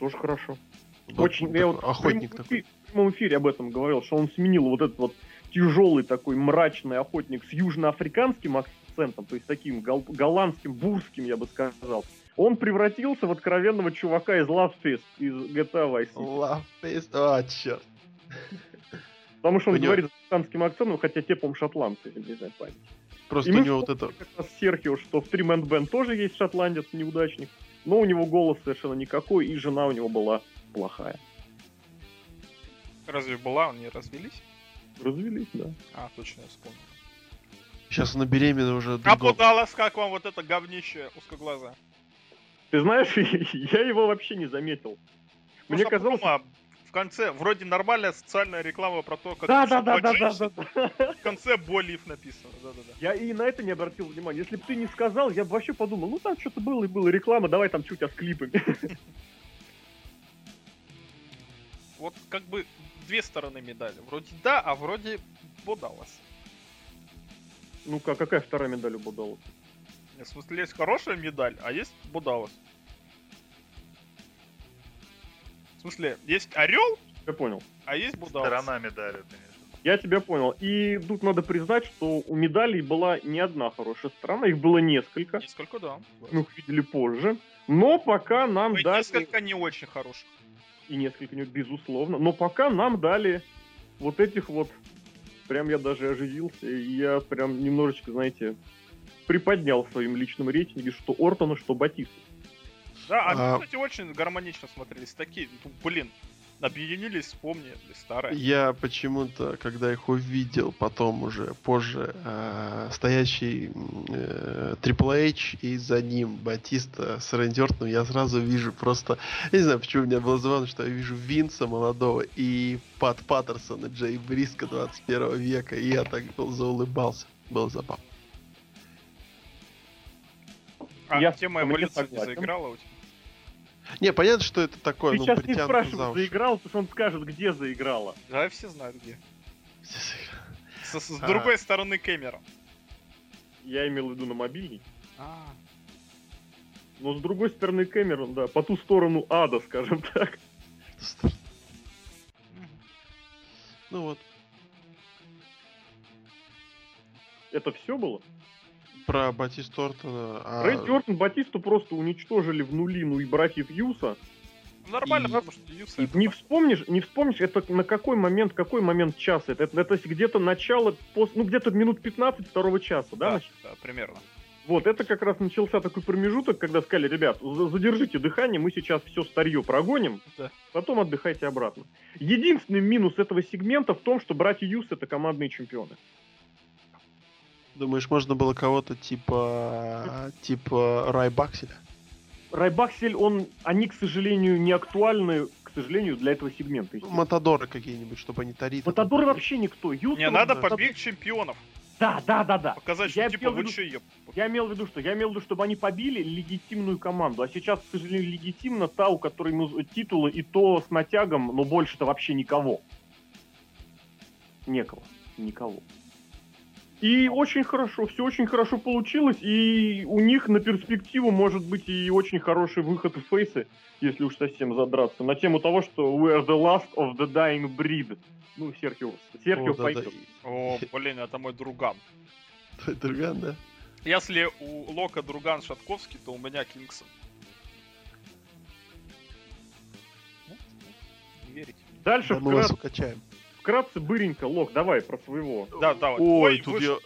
Тоже хорошо. Вот Очень, такой я вот охотник в прямом такой. эфире- в прямом эфире об этом говорил, что он сменил вот этот вот тяжелый такой мрачный охотник с южноафриканским акцентом, то есть таким гол- голландским, бурским, я бы сказал. Он превратился в откровенного чувака из Love Fest, из GTA Vice City. Love Fist. А, черт. Потому что он него- говорит с британским акцентом, хотя те, по шотландцы, не знаю память. Просто И у него вот это... как раз Серхио, что в Три Мэн Бен тоже есть шотландец, неудачник, но у него голос совершенно никакой, и жена у него была плохая. Разве была, они развелись? Развелись, да. А, точно, я вспомнил. Сейчас она беременна уже А. Даллас, как вам вот это говнище узкоглазое? Ты знаешь, я его вообще не заметил. Мне Просто казалось... промо в конце вроде нормальная социальная реклама про то, как Да, да, да, да, да, да, да. В конце болив написано. Да-да-да. Я и на это не обратил внимания. Если бы ты не сказал, я бы вообще подумал, ну там что-то было и было, реклама, давай там чуть а с клипами. Вот как бы две стороны медали. Вроде да, а вроде бодалось. Ну-ка, какая вторая медаль у Будалова? В смысле, есть хорошая медаль, а есть бодалось. В смысле, есть орел, Я понял. а есть будалось. Сторона медали, конечно. Я тебя понял. И тут надо признать, что у медалей была не одна хорошая сторона, их было несколько. Несколько, да. Мы их видели позже. Но пока нам дали... несколько не очень хороших. И несколько, нет, безусловно. Но пока нам дали вот этих вот... Прям я даже оживился. И я прям немножечко, знаете, приподнял в своем личном рейтинге, что Ортона, что Батиста. Да, они, А- кстати, очень гармонично смотрелись. Такие, ну, блин, объединились, вспомнили старое. Я почему-то, когда их увидел, потом уже позже, э, стоящий э, Triple H и за ним Батиста с Рэнди Ортоном, я сразу вижу просто... Я не знаю, почему у меня было забавно, что я вижу Винса молодого и Пат Паттерсона, Джей Бриска 21 века, и я так был заулыбался. Было забавно. А Я тема эволюции не заиграла у тебя? Не, понятно, что это такое, Ты ну, сейчас не спрашивай, уши. заиграл, потому что он скажет, где заиграла. Да, все знают где. С, с А. другой стороны Кэмерон. Я имел в виду на мобильный. А, Но с другой стороны Кэмерон, да, по ту сторону ада, скажем так. Ну вот, Это все было? Про Батиста Ортона... а- Рэнди Ортон Батисту просто уничтожили в нулину и братьев Юса. нормально, И- потому что Юса И это не так. вспомнишь, не вспомнишь, это на какой момент, какой момент часа? Это, это, это где-то начало, пос- ну где-то минут 15 второго часа, да? Да, да, примерно. Вот, это как раз начался такой промежуток, когда сказали, ребят, за- задержите дыхание, мы сейчас все старье прогоним, Да. потом отдыхайте обратно. Единственный минус этого сегмента в том, что братья Юс это командные чемпионы. Думаешь, можно было кого-то типа типа Райбакселя? Райбаксель, он, они, к сожалению, не актуальны, к сожалению, для этого сегмента. Ну, Матадоры какие-нибудь, чтобы они тарифы. Матадоры вообще никто. Юс, Не, он- надо Матад- побить чемпионов. Да, да, да, да. Показать, что Я типа имел в вы виду- че, еб- Я имел в виду, что я имел в виду, чтобы они побили легитимную команду. А сейчас, к сожалению, легитимна та, у которой ну, титулы и то с натягом, но больше-то вообще никого. Некого. Никого. И очень хорошо, все очень хорошо получилось, и у них на перспективу может быть и очень хороший выход в фейсы, если уж совсем задраться, на тему того, что we are the last of the dying breed. Ну, Серхио, Серхио О, да, да. пойдет. О, блин, это мой друган. Твой друган, да? Если у Лока друган Шатковский, то у меня Кингсон. Ну, Не верите? Дальше Да мы вас укачаем. Вкратце быренько, Лох, давай про своего. Да, да, вот. Ой, Ой, тут я,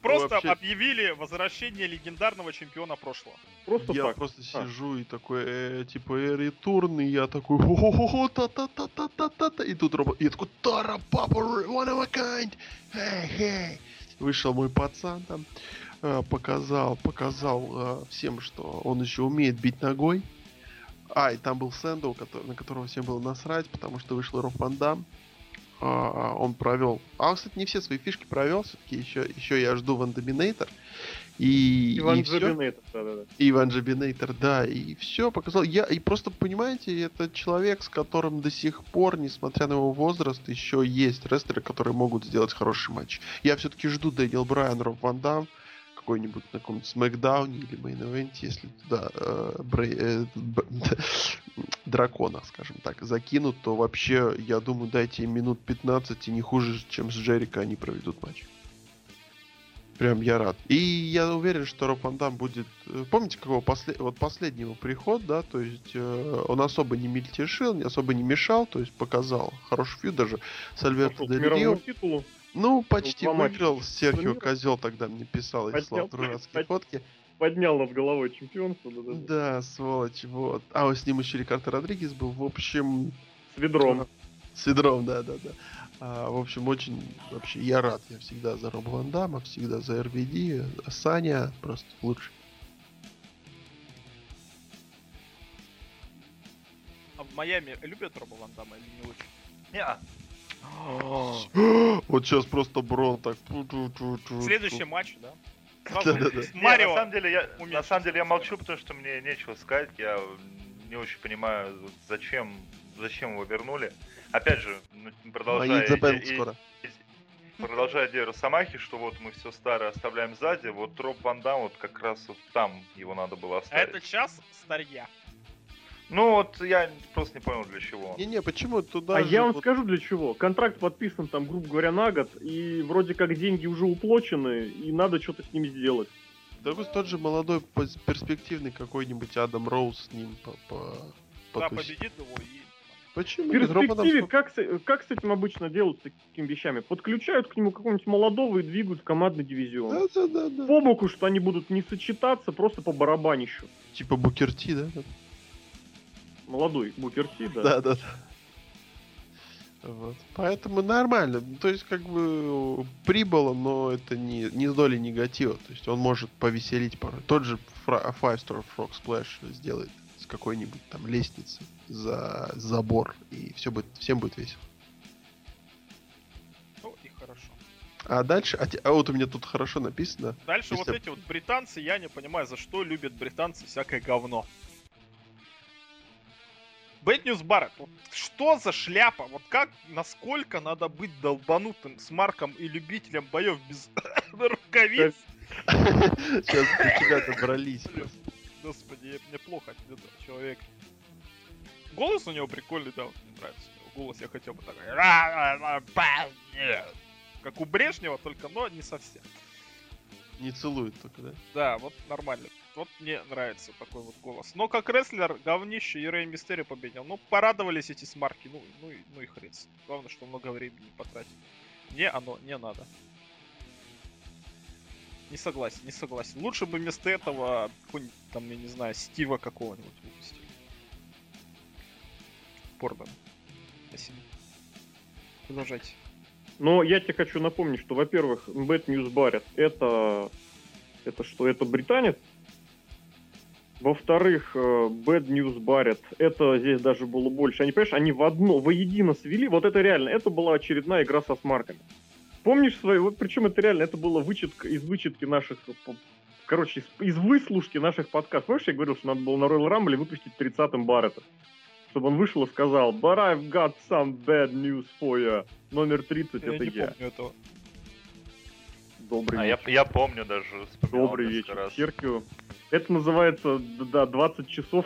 просто вообще- объявили возвращение легендарного чемпиона прошлого. Просто я так. просто А. сижу и такой, э, типа, э, ретурн, и я такой, хо-хо-хо, та-та-та-та-та-та, и тут робот, и я такой, Тара, папа, one of a kind, hey, hey. Вышел мой пацан там, э, показал, показал э, всем, что он еще умеет бить ногой. А, и там был Сэндоу, который, на которого всем было насрать, потому что вышел Роб Ван Дам. А, он провел. А он, кстати, не все свои фишки провел. Все-таки еще, еще я жду Ван Доминейтор. И, Иван и всё. Джабинейтов, да-да-да. Иван Джабинейтер, да, и все показал. Я и просто понимаете, это человек, с которым до сих пор, несмотря на его возраст, еще есть рестлеры, которые могут сделать хороший матч. Я все-таки жду Дэниел Брайан, Роб Ван Дам, какой-нибудь на каком-нибудь Смакдауне или Мейн если туда э, Брей- э, б- дракона, скажем так, закинут, то вообще, я думаю, дайте им минут 15 и не хуже, чем с Джерика они проведут матч. Прям я рад. И я уверен, что Роб Ван Дам будет... э, Помните, какого после... вот последний его приход, да? То есть э, он особо не мельтешил, не особо не мешал, то есть показал хороший фьюд даже с Альберто Дель Рио. титулу. Ну, почти два матча выиграл. Серхио. Козел тогда мне писал и Поднял, слал дурацкие под- фотки. Поднял над головой чемпионство. Да, да, да. Да, сволочь, вот. А вот с ним еще Рикардо Родригес был. В общем, С ведром. с ядром, да, да, да. А, в общем, очень вообще я рад. Я всегда за Роба Ван Дамма, всегда за РВД. А Саня просто лучше. А в Майами любят Роба Ван Дамма или не очень? Не, Вот сейчас просто Брон так. Следующий матч, да? Марио. на самом деле я, на самом деле я молчу, потому что мне нечего сказать. Я не очень понимаю, зачем, зачем его вернули. Опять же, ну, А продолжая, продолжая идею Росомахи, что вот мы все старое оставляем сзади, вот Роб Ван Дам, вот как раз вот там его надо было А оставить. это час старья. Ну вот я просто не понял для чего. Не-не, почему туда А же я вам вот- скажу для чего. Контракт подписан там, грубо говоря, на год, и вроде как деньги уже уплочены, и надо что-то с ними сделать. Да вот тот же молодой перспективный какой-нибудь Адам Роуз с ним по, по, Да, победит его и... Почему? В перспективе, сколько- как с, как с этим обычно делают, с такими вещами? Подключают к нему какого-нибудь молодого и двигают в командный дивизион. Да, да, да, да. По боку, что они будут не сочетаться, просто по барабанищу. Типа Букерти, да? Молодой Букерти, да. Да, да, да. Вот. Поэтому нормально. То есть, как бы прибыло, но это не, не с долей негатива. То есть он может повеселить порой. Тот же Five Star Frog Splash сделает с какой-нибудь там лестницы за забор, и все будет, всем будет весело. Ну и хорошо. А дальше, а, а вот у меня тут хорошо написано. Дальше Если- вот эти вот британцы, я не понимаю, за что любят британцы всякое говно. Bad News Barrett, вот что за шляпа? Вот как, насколько надо быть долбанутым smark ом и любителем боев без рукавиц? Сейчас до тебя добрались. Господи, мне плохо от этого человека. Голос у него прикольный, да, вот мне нравится. Голос я хотел бы такой. Как у Брежнева, только, но не совсем. Не целует только, да? Да, вот нормально. Вот мне нравится такой вот голос. Но как рестлер, говнище и Рэй Мистерио победил. Ну, порадовались эти смарки. Ну, ну, ну и хрен. Главное, что много времени потратить. Мне оно не надо. Не согласен, не согласен. Лучше бы вместо этого какой-нибудь там, я не знаю, Стива какого-нибудь выпустили. Пордон. Спасибо. Продолжайте. Но я тебе хочу напомнить, что, во-первых, Bad News Barrett это... Это что, это британец? Во-вторых, э, Bad News Barrett, это здесь даже было больше. Они, понимаешь, они в одно, воедино свели. Вот это реально, это была очередная игра со смарками. Помнишь свои, вот причем это реально, это было вычетка, из вычетки наших, короче, из, из выслушки наших подкастов. Помнишь, я говорил, что надо было на Royal Rumble выпустить 30-м Баррета? Чтобы он вышел и сказал, but I've got some bad news for you. Номер 30 Я это не я. помню этого. Добрый А я, вечер. я помню даже. Добрый вечер. раз. Серкио. Это называется, да, 20 часов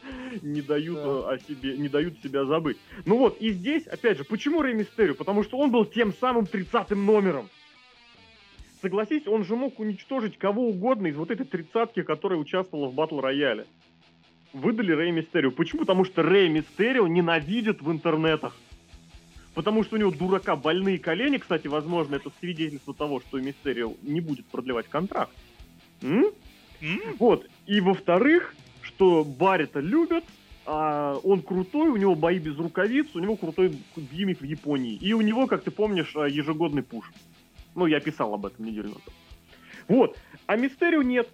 не дают Да. э, о себе, не дают себя забыть. Ну вот, и здесь, опять же, почему Рэй Мистерио? Потому что он был тем самым 30-м номером. Согласись, он же мог уничтожить кого угодно из вот этой тридцатки, которая участвовала в батл рояле. Выдали Рэй Мистерио. Почему? Потому что Рэй Мистерио ненавидит в интернетах. Потому что у него дурака больные колени, кстати, возможно, это свидетельство того, что Мистерио не будет продлевать контракт. М? М? Вот. И во-вторых, что Баррита любят, а он крутой, у него бои без рукавиц, у него крутой гиммик в Японии. И у него, как ты помнишь, а, ежегодный пуш. Ну, я писал об этом неделю назад. Вот. А Мистерио нет.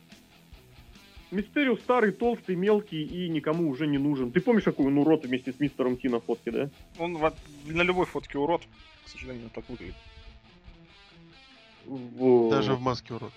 Мистерио старый, толстый, мелкий и никому уже не нужен. Ты помнишь, какой он урод вместе с мистером Ти на фотке, да? Он во- на любой фотке урод. К сожалению, так выглядит. Вот. Даже в маске урод.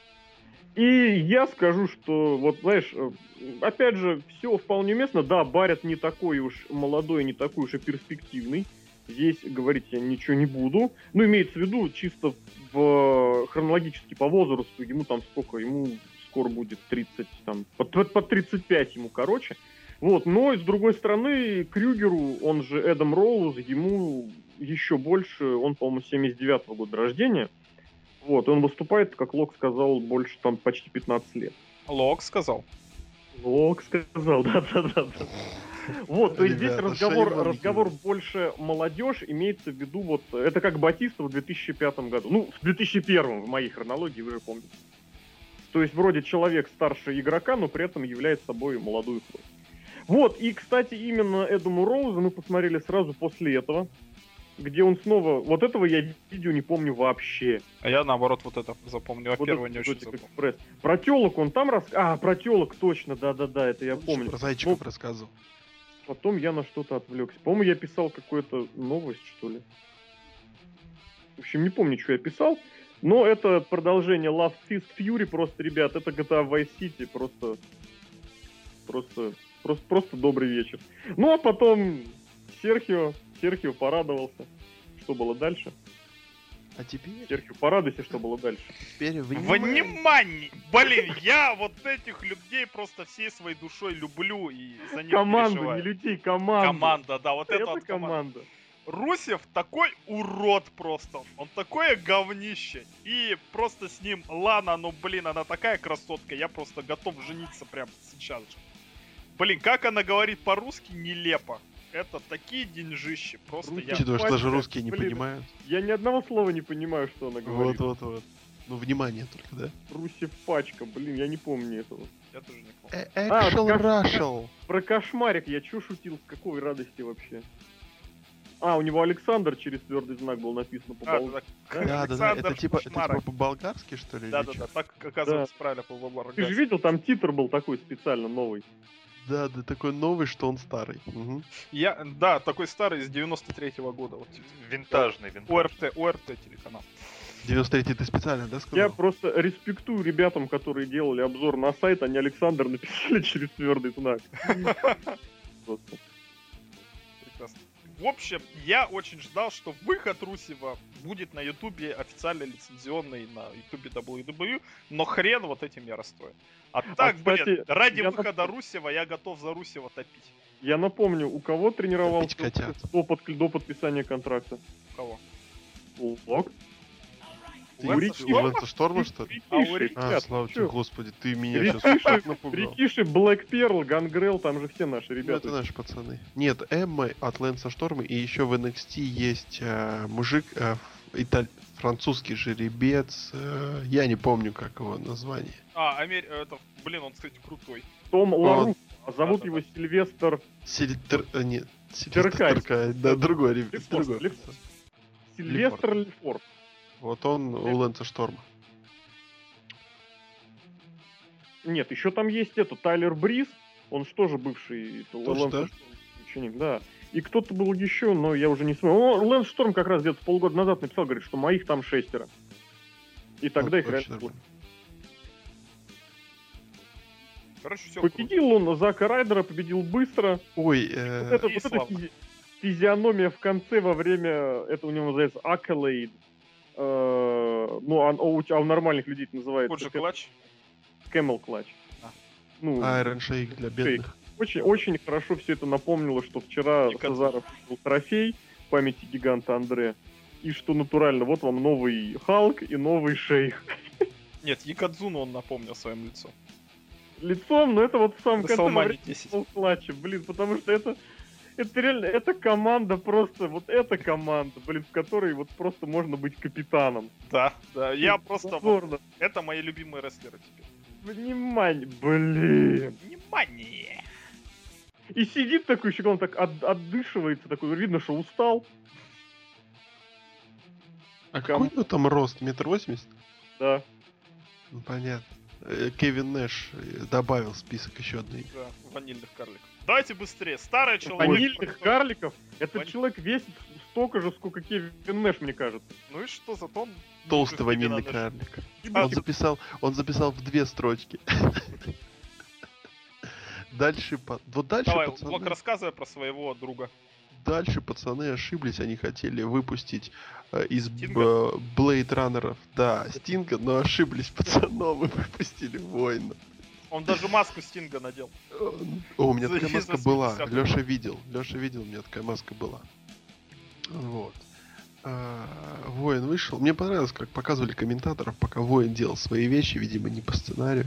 И я скажу, что, вот, знаешь, э, опять же, все вполне уместно. Да, Барят не такой уж молодой, не такой уж и перспективный. Здесь говорить я ничего не буду. Ну, имеется в виду, чисто в, хронологически по возрасту, ему там сколько, ему скоро будет 30, там, под, под- под 35 ему, короче. Вот, но с другой стороны, Крюгеру, он же Эдам Роуз, ему еще больше, он, по-моему, 79-го года рождения. Вот, он выступает, как Лок сказал, больше там почти 15 лет. Лок сказал. Лок сказал, да-да-да. Вот, то есть здесь разговор, разговор больше молодежь, имеется в виду вот, это как Батиста в 2005 году. Ну, в 2001 в моей хронологии, вы же помните. То есть вроде человек старше игрока, но при этом является собой молодую кровь. Вот, и, кстати, именно Эдаму Роузу мы посмотрели сразу после этого, где он снова... Вот этого я видео не помню вообще. А я наоборот вот это запомнил. А Вот первое не очень «Экзотик запомнил. Экспресс. Про телок он там рас... А, про телок, точно, да-да-да, это я помню. Про зайчиков Ну, рассказывал. Потом я на что-то отвлекся. По-моему, я писал какую-то новость, что ли. В общем, не помню, что я писал. Но это продолжение Love Fist Fury просто, ребят, это GTA Vice City, просто... Просто... Просто, просто добрый вечер. Ну, а потом Серхио, Серхио порадовался. Что было дальше? А теперь, Серхио, порадуйся, что было дальше. теперь внимание. Внимание! Блин, я вот этих людей просто всей своей душой люблю и за них Команда, переживаю. не людей, команда. Команда, да, вот это, Это вот команда. команда. Русев такой урод просто. Он такое говнище. И просто с ним Лана, ну блин, она такая красотка. Я просто готов жениться прямо сейчас же. Блин, как она говорит по-русски, нелепо. Это такие деньжищи. Просто я... Учитывая, что даже русские не блин. понимают. Я ни одного слова не понимаю, что она говорит. Вот, вот, вот. Ну, внимание только, да? Русев пачка, блин, я не помню этого. Я тоже не помню. Э, А, Экшел как- Рашел. Про кошмарик я чё шутил, с какой радости вообще? А, у него Александр через твердый знак был написано по А, бал- да, Да, Да. Это типа, это типа по-болгарски, что ли? Да, да, да, так оказывается правильно по Ты же видел, там титр был такой специально новый. Да, да, такой новый, что он старый. Мгм. Я, да, такой старый из 93-го года. Вот, Винтажный, винтажный. ОРТ, ОРТ телеканал. 93-й ты специально, да, сказал? Я просто респектую ребятам, которые делали обзор на сайт, они Александр написали через твердый знак. Просто. В общем, я очень ждал, что выход Русева будет на Ютубе официально лицензионный на Ютубе WWE, но хрен вот этим я расстроен. А так, кстати, блин, ради выхода нап- Русева я готов за Русева топить. Я напомню, у кого тренировался до, под- до подписания контракта? У кого? Лок. Ты Лэнса у Шторма? Лэнса Шторма, что ли? А А, слава тебе, господи, ты меня Рикиши, сейчас так напугал. Рикиши, Блэк Перл, Гангрел, там же все наши Ну, ребята. это наши пацаны. Нет, Эмма от Лэнса Шторма, и еще в NXT есть э, мужик, э, италь- французский жеребец, э, я не помню, как его название. А, Амер... Это, блин, он, кстати, крутой. Том Лару, а зовут Да-да-да. его Сильвестр Сильтер... э, Нет, Сильвестр да, другой ребят. Другой. Сильвестр Лефорт. Вот он у Лэнса Шторма. Нет, еще там есть это, Тайлер Бриз, он же тоже бывший это, Тоже, Лэнс да? Шторм ученик, да. И кто-то был еще, но я уже не смотрю. Лэнс Шторм как раз где-то полгода назад написал, говорит, что моих там шестеро. И тогда Вот их реально было. Короче, все круто. Победил он Зака Райдера, победил быстро. Ой, Вот э, это, вот славно. физи- физиономия в конце во время, это у него называется Accolade. Э, ну, а, а у, а у нормальных людей это называется Кот же клатч. Camel Clutch. А. Ну, Iron Shake для бедных. очень, очень хорошо все это напомнило, что вчера концов. Сазаров был трофей памяти гиганта Андре. И что натурально, вот вам новый Халк и новый Шейх. Нет, Якадзуну он напомнил своим лицом. Лицом, но это вот в самом На конце во Салмане время 10. Camel Clutch, блин, потому что это это реально, это команда просто, вот эта команда, блин, в которой вот просто можно быть капитаном. Да, да. Я просто... вот- Позорно. Это мои любимые рестлеры теперь. Внимание, блин. Внимание! И сидит такой еще, он так от- отдышивается, такой, видно, что устал. А какой у него там рост? Метр восемьдесят? Да. Ну, понятно. Э, Кевин Нэш э, добавил список еще одной. Да, ванильных карликов. Давайте быстрее. Старый человек. Ванильных карликов. Этот Ваниль- человек весит столько же, сколько Кевин Нэш, мне кажется. Ну и что, зато он... Толстый ванильный карлик. А, Он записал, он записал в две строчки. Дальше, вот дальше, Давай, пацаны, Блок, рассказывай про своего друга. дальше пацаны ошиблись, они хотели выпустить э, из? Блейд Раннеров, да, Стинга, но ошиблись пацаном и выпустили Воина. Он даже маску Стинга надел. О, у меня такая маска была. 150 Леша видел. Леша видел, у меня такая маска была. Вот. А, Воин вышел. Мне понравилось, как показывали комментаторов, пока Воин делал свои вещи, видимо, не по сценарию.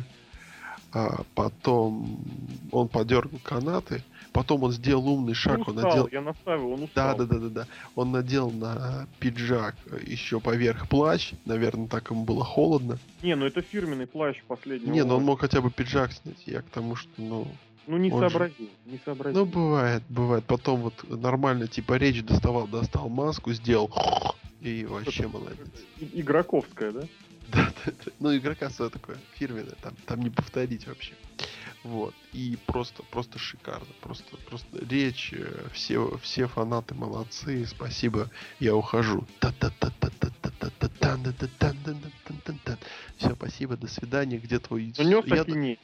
А потом он подергал канаты. Потом он сделал умный шаг. Он устал, надел... я настаиваю, он Да, устал. да, да, да, да. Он надел на пиджак еще поверх плащ. Наверное, так ему было холодно. Не, ну это фирменный плащ последний. Не, ну он мог хотя бы пиджак снять. Я к тому, что, ну, Ну не он же- сообразил, не сообразил. Ну, бывает, бывает. Потом вот нормально, типа, речь доставал, достал маску, сделал и вообще молодец. Игроковская, да? Да, да, да. Ну, игрока свое такое фирменное, там, там не повторить вообще. Вот. И просто, просто шикарно. Просто, просто речь, э, все, все фанаты молодцы, спасибо, я ухожу. Все, спасибо, до свидания, где твой... Я- ахинею.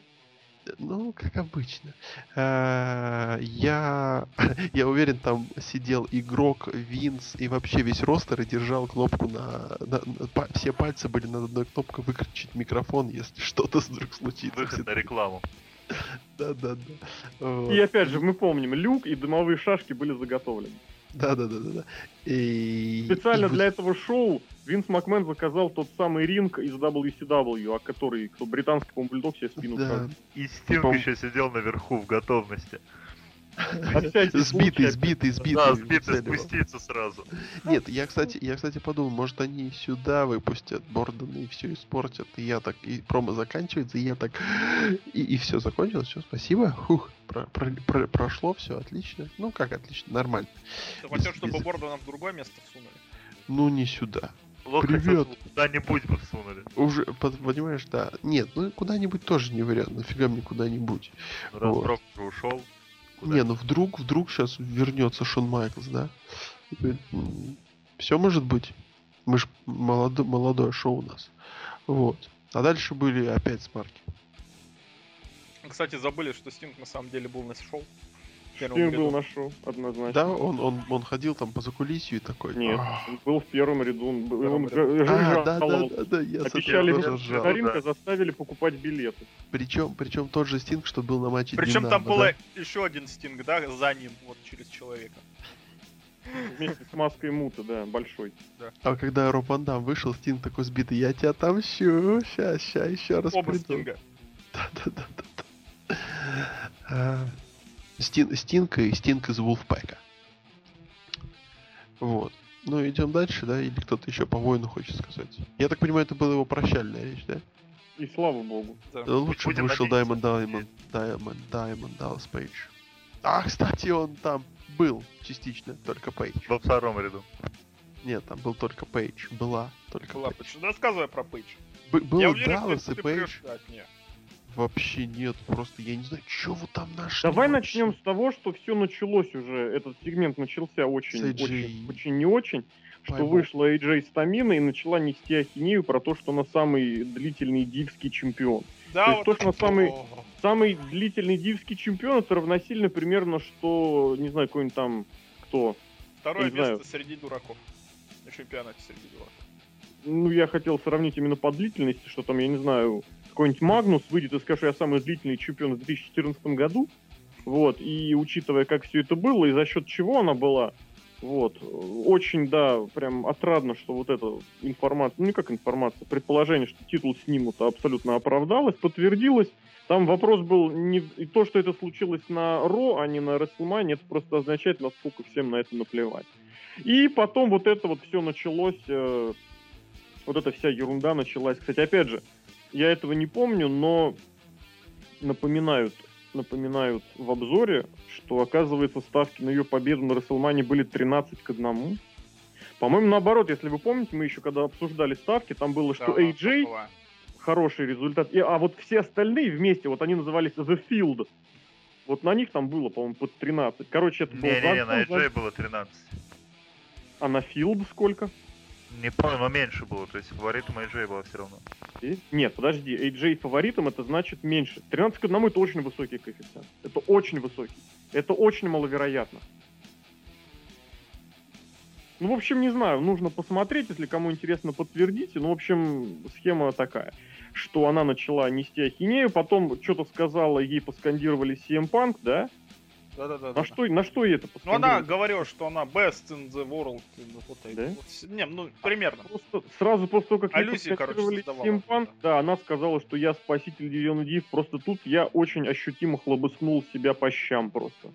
Ну, как обычно. Э, Я, я уверен, там сидел игрок, Винс и вообще весь ростер и держал кнопку на... на- на- па- все пальцы были над одной кнопкой выключить микрофон, если что-то вдруг случится. Выход на рекламу. Да, да, да. Вот. И опять же, мы помним, люк и дымовые шашки были заготовлены. Да, да, да, да, да. И... Специально и для этого шоу Винс Макмен заказал тот самый ринг из WCW, а который, кто британский, бульдог себе спину Да. И Стинг Пом- еще сидел наверху в готовности. Сбитый, сбитый, сбитый. Да, сбитый спуститься сразу. Нет, я, кстати, я, кстати, подумал, может, они сюда выпустят Бордона и все испортят. И я так, и промо заканчивается, и я так, и, и все закончилось, все, спасибо. Хух, про- про- про- прошло все, отлично. Ну, как отлично, нормально. Ты хотел, чтобы без- Бордона в другое место всунули? Ну, не сюда. Лок Привет. куда-нибудь бы всунули. Уже, понимаешь, да. Нет, ну, куда-нибудь тоже не вариант, нафига мне куда-нибудь. Раз Вот. Ушел. Куда? Не, ну вдруг, вдруг сейчас вернется Шон Майклс, да? Все может быть. Мы ж молодо- молодое шоу у нас. Вот. А дальше были опять смарки. Кстати, забыли, что Стинг на самом деле был на шоу. Первом Стинг был ряду. на шоу, однозначно. Да, он, он, он ходил там по закулисью и такой. Нет, «Ах». он был в первом ряду, он, был- первом он ряду. А, да, да, да, да, я Обещали ринг, да. заставили покупать билеты. Причем, причем тот же Стинг, что был на матче Причем Динамо, там да? было еще один Стинг, да, за ним, вот через человека. Вместе с маской мута, да, большой. А когда Роб Ван Дам вышел, Стин такой сбитый, я тебя отомщу, ща, ща, еще раз Оба приду». Стинга. Да-да-да-да. Стин, Стинг и Стинг из Вулфпэка. Вот. Ну, идем дальше, да? Или кто-то еще по воину хочет сказать? Я так понимаю, это была его прощальная речь, да? И слава богу. Да. Лучше бы Будем вышел. Diamond Diamond Diamond Diamond Dallas Пейдж. А, кстати, он там был частично, только Пейдж. Во втором ряду. Нет, там был только Пейдж. Была только Была Пейдж. Пейдж. Рассказывай про Пейдж. Б- был Я уверен, Даллас и Пейдж. прешь- Да, не. Вообще нет, просто я не знаю, что вы там нашли. Давай вообще? начнем с того, что все началось уже. Этот сегмент начался очень, очень, очень не очень. Что Пойму. вышла AJ Стамина и начала нести ахинею про то, что она самый длительный дивский чемпион. Да, То есть вот то, это- что на самый- Самый длительный дивский чемпион это равносильно примерно, что, не знаю, какой-нибудь там, кто. Второе не знаю. место среди дураков. На чемпионате среди дураков. Ну, я хотел сравнить именно по длительности, что там, я не знаю, какой-нибудь Магнус выйдет и скажет, что я самый длительный чемпион в 2014 году. Вот, и учитывая, как все это было, и за счет чего она была, вот, очень, да, прям отрадно, что вот эта информация, ну не как информация, предположение, что титул снимут, абсолютно оправдалось, подтвердилось. Там вопрос был не и то, что это случилось на Ро, а не на Расселмане, это просто означает, насколько всем на это наплевать. И потом вот это вот все началось, э, вот эта вся ерунда началась. Кстати, опять же, я этого не помню, но напоминают, напоминают в обзоре, что, оказывается, ставки на ее победу на Расселмане были 13 к 1. По-моему, наоборот, если вы помните, мы еще когда обсуждали ставки, там было, что Да, она AJ была. хороший результат, и, а вот все остальные вместе, вот они назывались The Field. Вот на них там было, по-моему, под 13. Короче, это был Не-не-не, на загон, AJ было 13. а на Field сколько? Не помню, но меньше было. То есть фаворитом AJ было все равно. Нет, подожди, AJ фаворитом это значит меньше. 13 к 1 это очень высокий коэффициент. Это очень высокий. Это очень маловероятно. Ну, в общем, не знаю, нужно посмотреть, если кому интересно, подтвердите. Ну, в общем, схема такая, что она начала нести ахинею, потом что-то сказала, ей поскандировали CM Punk, да? Да-да-да. На что, на что ей это Ну, она говорила, что она best in the world. Вот, Да? вот. Не, ну, примерно. Просто сразу после того, как Аллюзии, короче. CM Punk, да, она сказала, что я спаситель дивизиона Див, просто тут я очень ощутимо хлобыснул себя по щам просто.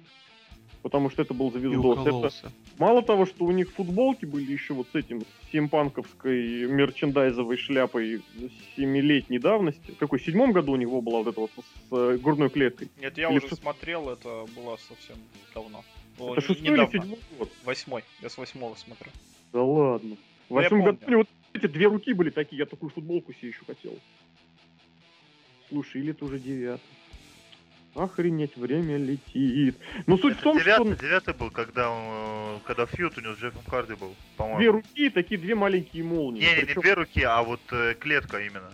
Потому что это был звездос. Это, укололся. мало того, что у них футболки были еще вот с этим с симпанковской мерчендайзовой шляпой семилетней давности. Какой, в седьмом году у него была вот эта вот с, э, грудной клеткой? Нет, я Или уже что- смотрел, это было совсем давно. Было это шестой или недавно. седьмой год? Восьмой. Я с восьмого смотрю. Да ладно. В Ну, я восьмом году у него вот эти две руки были такие, я такую футболку себе еще хотел. Слушай, или это уже девятый? Охренеть, время летит. Но суть в Это том, что девятый, девятый был, когда, он, э, когда фьют у него с Джеффом Харди был, две по-моему. руки и такие две маленькие молнии. Не, не, не Причем две руки, а вот э, клетка именно.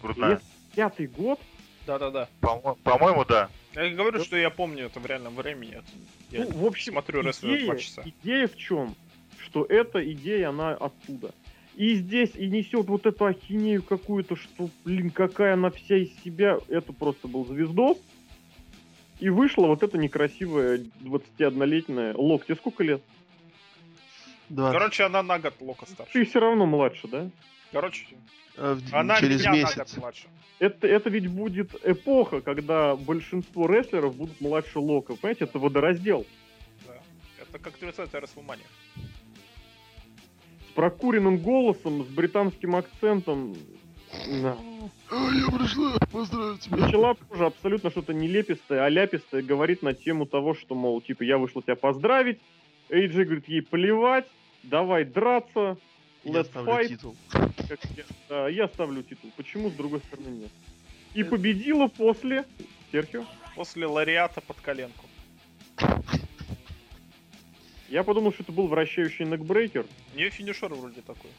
Грудная. пятый год, Да-да-да. По-мо- По-моему, да. Я говорю, что я помню это в реальном времени. Это- Я ну, в общем, смотрю идея, два часа. идея в чем? Что эта идея, она оттуда. И здесь и несет вот эту ахинею какую-то, что, блин, какая она вся из себя. Это просто был звездос. И вышла вот эта некрасивая 21-летняя Лок. Тебе сколько лет? Да. Короче, она на год Лока старше. Ты все равно младше, да? Короче, в- она через меня на год месяц. младше. Это, это ведь будет эпоха, когда большинство рестлеров будут младше Лока. Понимаете, это водораздел. Да. Это как 30-я Расселмания. С прокуренным голосом, с британским акцентом. Да. А, я пришла поздравить тебя. начала тоже абсолютно что-то нелепистое, аляпистое говорит на тему того, что, мол, типа, я вышла тебя поздравить. Эйджи говорит, ей плевать, давай драться, Я let's ставлю fight. титул. Как я, да, я ставлю титул. Почему с другой стороны нет? И победила после... Серхио? После лариата под коленку. Я подумал, что это был вращающий некбрейкер. У нее финишер вроде такой.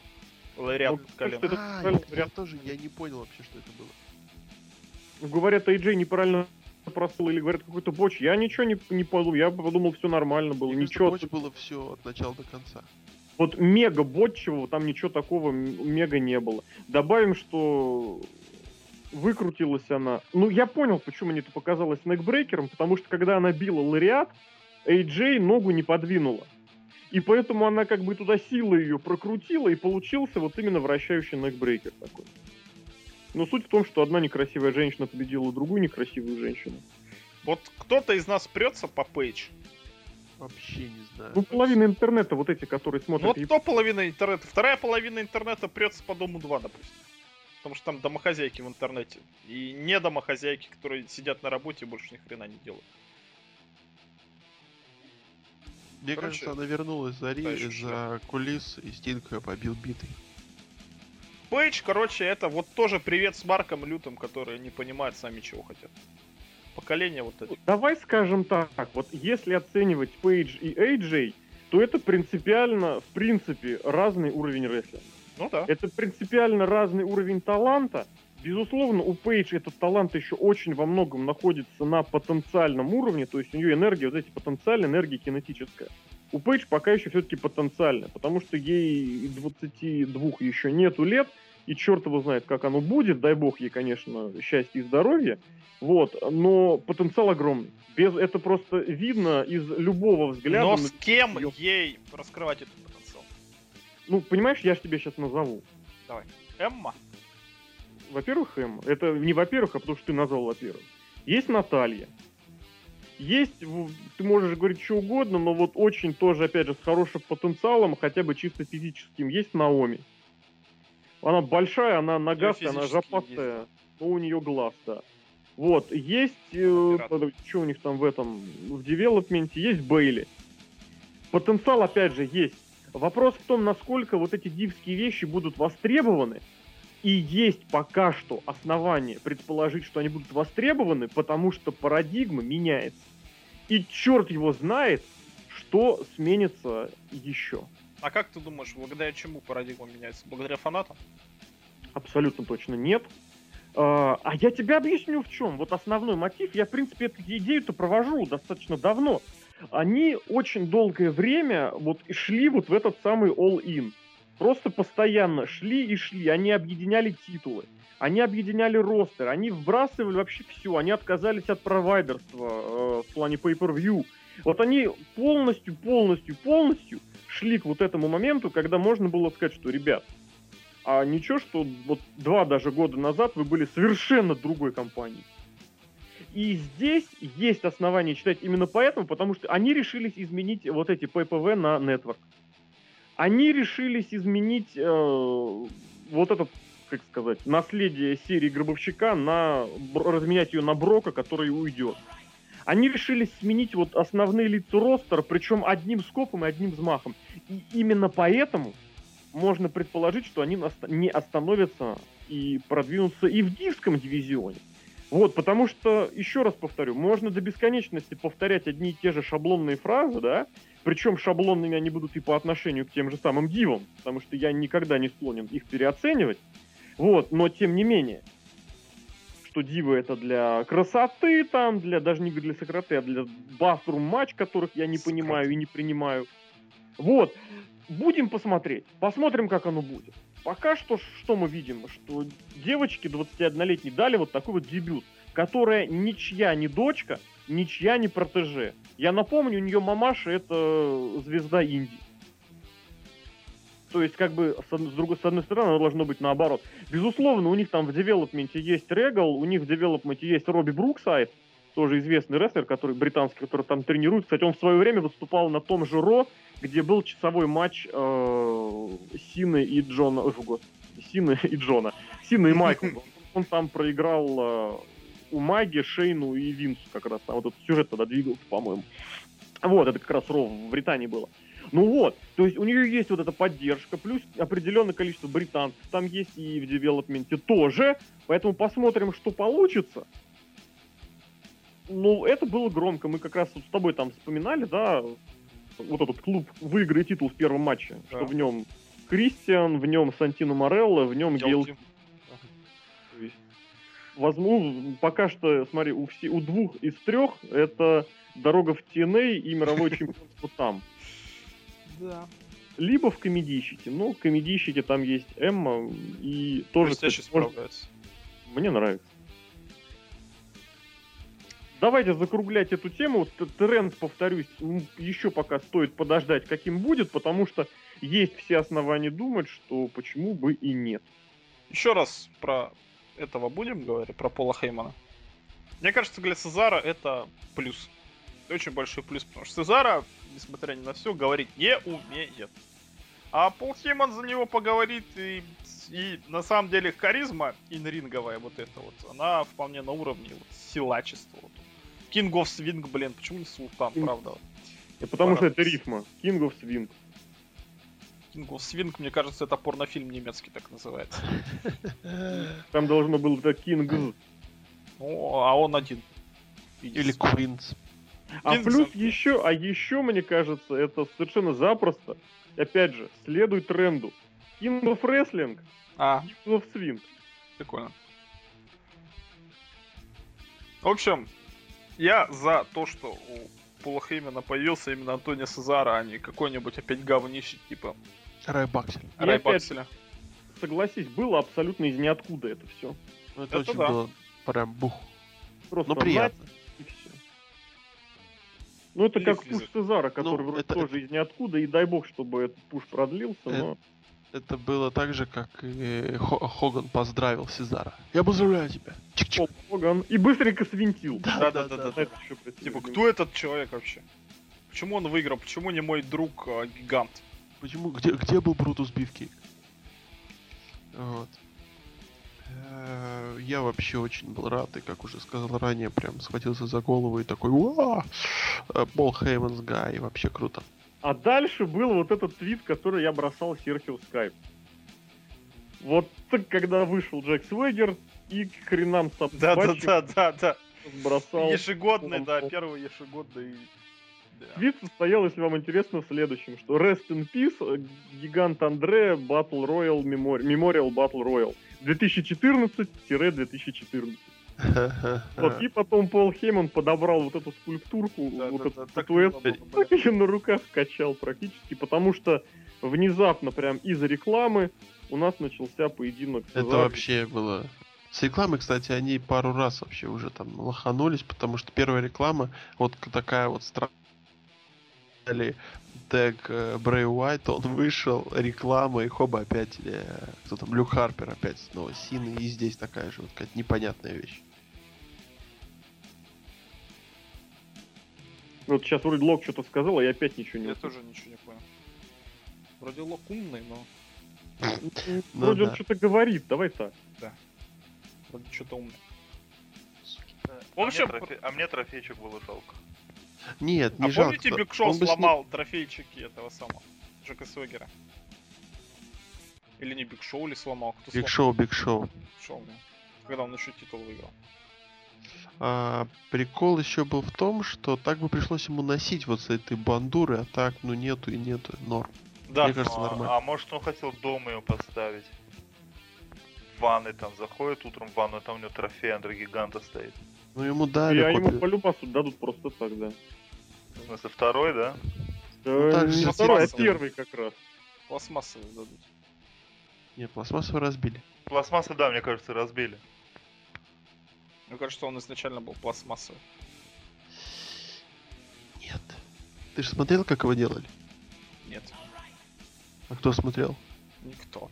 Лариат Ну, коленку. это А, я, тоже, я не понял вообще, что это было. Говорят, Эйджей неправильно простыл или говорят какой-то боч. Я ничего не, не подумал. Я подумал, все нормально было. Мне Ничего Боч было все от начала до конца. Вот мега ботчевого там ничего такого мега не было. Добавим, что выкрутилась она. Ну, я понял, почему мне это показалось некбрейкером, потому что когда она била лариат, AJ ногу не подвинула. И поэтому она как бы туда силой ее прокрутила, и получился вот именно вращающий некбрейкер такой. Но суть в том, что одна некрасивая женщина победила другую некрасивую женщину. Вот кто-то из нас прется по пейдж. Вообще не знаю. Ну, половина интернета, вот эти, которые Ну смотрят... вот то половина интернета. Вторая половина интернета прется по дому 2, допустим. Потому что там домохозяйки в интернете. И не домохозяйки, которые сидят на работе и больше ни хрена не делают. Мне короче, кажется, она вернулась за, ри- за кулис и Стинг ее побил битой. Пейдж, короче, это вот тоже привет с Марком Лютым, которые не понимают сами, чего хотят. Поколение вот это. Давай скажем так, вот если оценивать Пейдж и AJ, то это принципиально, в принципе, разный уровень рестлинга. Ну да. Это принципиально разный уровень таланта. Безусловно, у Пейдж этот талант еще очень во многом находится на потенциальном уровне, то есть у нее энергия, вот эти потенциальная энергия кинетическая. У Пейдж пока еще все-таки потенциальная, потому что ей 22 еще нету лет, и черт его знает, как оно будет, дай бог ей, конечно, счастья и здоровья, вот, но потенциал огромный. Без, это просто видно из любого взгляда. Но с кем её- ей раскрывать этот потенциал? Ну, понимаешь, я же тебе сейчас назову. Эмма? Во-первых, Эм, это не во-первых, а потому что ты назвал во-первых. Есть Наталья. Есть, ты можешь говорить что угодно, но вот очень тоже, опять же, с хорошим потенциалом, хотя бы чисто физическим, есть Наоми. Она большая, она нагастая, она жопастая, но у нее глаз, да. Вот, есть, Оператор. что у них там в этом, в девелопменте, есть Бейли. Потенциал, опять же, есть. Вопрос в том, насколько вот эти дивские вещи будут востребованы, и есть пока что основания предположить, что они будут востребованы, потому что парадигма меняется. И черт его знает, что сменится еще. А как ты думаешь, благодаря чему парадигма меняется? Благодаря фанатам? Абсолютно точно нет. А а я тебе объясню в чем. Вот основной мотив, я, в принципе, эту идею-то провожу достаточно давно. Они очень долгое время вот шли вот в этот самый all-in. Просто постоянно шли и шли. Они объединяли титулы. Они объединяли ростер, они вбрасывали вообще все, они отказались от провайдерства э, в плане pay-per-view. Вот они полностью, полностью, полностью шли к вот этому моменту, когда можно было сказать, что, ребят, а ничего, что вот два даже года назад вы были совершенно другой компанией. И здесь есть основания считать именно поэтому, потому что они решились изменить вот эти PPV на Network. Они решились изменить э, вот этот, как сказать, наследие серии Гробовщика на разменять ее на Брока, который уйдет. Они решились сменить вот основные лица ростера, причем одним скопом и одним взмахом. И именно поэтому можно предположить, что они не остановятся и продвинутся и в дивском дивизионе. Вот, потому что, еще раз повторю, можно до бесконечности повторять одни и те же шаблонные фразы, да, причем шаблонными они будут и по отношению к тем же самым дивам, потому что я никогда не склонен их переоценивать. Вот, но тем не менее, что дивы это для красоты там, для даже не для сократы, а для баструм матч, которых я не Сократ. понимаю и не принимаю. Вот, будем посмотреть, посмотрим, как оно будет. Пока что, что мы видим, что девочки 21-летние дали вот такой вот дебют, которая ничья не дочка, ничья не протеже. Я напомню, у нее мамаша это звезда Индии. То есть, как бы, с, другой, с одной стороны, оно должно быть наоборот. Безусловно, у них там в development е есть Регал, у них в development е есть Робби Бруксайд, тоже известный рестлер, который британский, который там тренирует. Кстати, он в свое время выступал на том же Raw, где был часовой матч э, Сины и Джона. Ой, Сины и Джона. Сины и Майкла. Он, он там проиграл Умаге, Шейну и Винсу как раз. Там вот этот сюжет тогда двигался, по-моему. Вот, это как раз Ро в Британии было. Ну вот, то есть у нее есть вот эта поддержка, плюс определенное количество британцев там есть и в девелопменте тоже, поэтому посмотрим, что получится. Ну, это было громко, мы как раз вот с тобой там вспоминали, да, вот этот клуб выиграет титул в первом матче, Да. что в нем Кристиан, в нем Сантино Морелло, в нем Гейл возможно, пока что, смотри, у, все, у двух из трех это дорога в TNA и мировое чемпионство там. Да. Либо в комедийщике. Ну, в комедийщике там есть Эмма и тоже, кстати, может- мне нравится. давайте закруглять эту тему. Тренд, повторюсь, еще пока стоит подождать, каким будет, потому что есть все основания думать, что почему бы и нет. Еще раз про этого будем говорить, про Пола Хеймана. Мне кажется, для Сезара это плюс. Это очень большой плюс, потому что Сезара, несмотря ни на все, говорить не умеет. А Пол Хейман за него поговорит, и, и на самом деле харизма инринговая вот эта вот, она вполне на уровне вот, силачества. Вот. King of Swing, блин, почему не Султан, King- правда? И потому что это рифма. King of Swing. King of Swing, мне кажется, это порнофильм немецкий так называется. Там должно было это King. Ну, а он один. Или Квинс. А плюс еще, а еще, мне кажется, это совершенно запросто. Опять же, следуй тренду. King of Wrestling, А, King of Swing. Прикольно. В общем, я за то, что у Пола Хеймена появился именно Антонио Сезара, а не какой-нибудь опять говнище типа Рай Баксель. Согласись, было абсолютно из ниоткуда это все. Ну, это, Это очень да. было прям бух. Просто Ну, приятно. и все. Ну, это как Лиз- пуш Цезара, который Ну, вроде это- тоже из ниоткуда, и дай бог, чтобы этот пуш продлился, Э, но... Это было так же, как и Хо- Хоган поздравил Сезара. Я поздравляю тебя. Чик-чик. Хоган и быстренько свинтил. Да-да-да-да. Это ещё красиво Типа, было. кто этот человек вообще? Почему он выиграл? Почему не мой друг а, гигант? Почему? Где, где был Брутус Бифкейк? Вот. Э, Я вообще очень был рад, и как уже сказал ранее, прям схватился за голову и такой, уа! Paul Heyman's guy, вообще круто. А дальше был вот этот твит, который я бросал Серхио Скайп. Вот так, когда вышел Джек Свегер и к хренам собачьим Да-да-да-да-да. бросал. Ежегодный, да, первый ежегодный. Твит состоял, если вам интересно, в следующем, что Rest in Peace, э, гигант Андре, Battle Royale, Memori- Memorial Battle Royale. 2014-2014. Вот, и потом Пол Хейман подобрал вот эту скульптурку, Да, вот да, эту да, статуэтку, так ее на руках качал практически, потому что внезапно, прям из рекламы, у нас начался поединок. Это вообще было... С рекламой, кстати, они пару раз вообще уже там лоханулись, потому что первая реклама, вот такая вот странная, тег э, Брэй Уайт, он вышел, реклама, и хоба опять, э, кто там, Люк Харпер опять снова Син, и здесь такая же вот какая-то непонятная вещь. Вот сейчас вроде Лок что-то сказал, а я опять ничего не Я услышал. тоже ничего не понял. Вроде Лок умный, но Ну Вроде он да. что-то говорит, давай так. вроде что-то умный. В общем, общем, а мне трофейчик было жалко. Нет, не а жалко. помните, Биг Шоу Он бы с ним- сломал трофейчики этого самого Джека Свегера? Или не Биг Шоу ли сломал? Кто Биг сломал? Шоу, да. Когда он еще титул выиграл. А, прикол еще был в том, что так бы пришлось ему носить вот с этой бандурой, а так, ну нету и нету, норм. Да, Мне кажется, а- нормально. А, может он хотел дома ее поставить? В ванной там заходит утром в ванну, там у него трофей Андре Гиганта стоит. Ну ему дали ему копию. по любасу дадут просто так, да. В смысле, второй, да? Да, так же не сейчас второй, а первый как раз. пластмассовые дадут. Не, пластмассовый разбили. Пластмассы, да, мне кажется, разбили. Мне кажется, он изначально был пластмассовый. Нет. Ты же смотрел, как его делали? Нет, А кто смотрел? никто.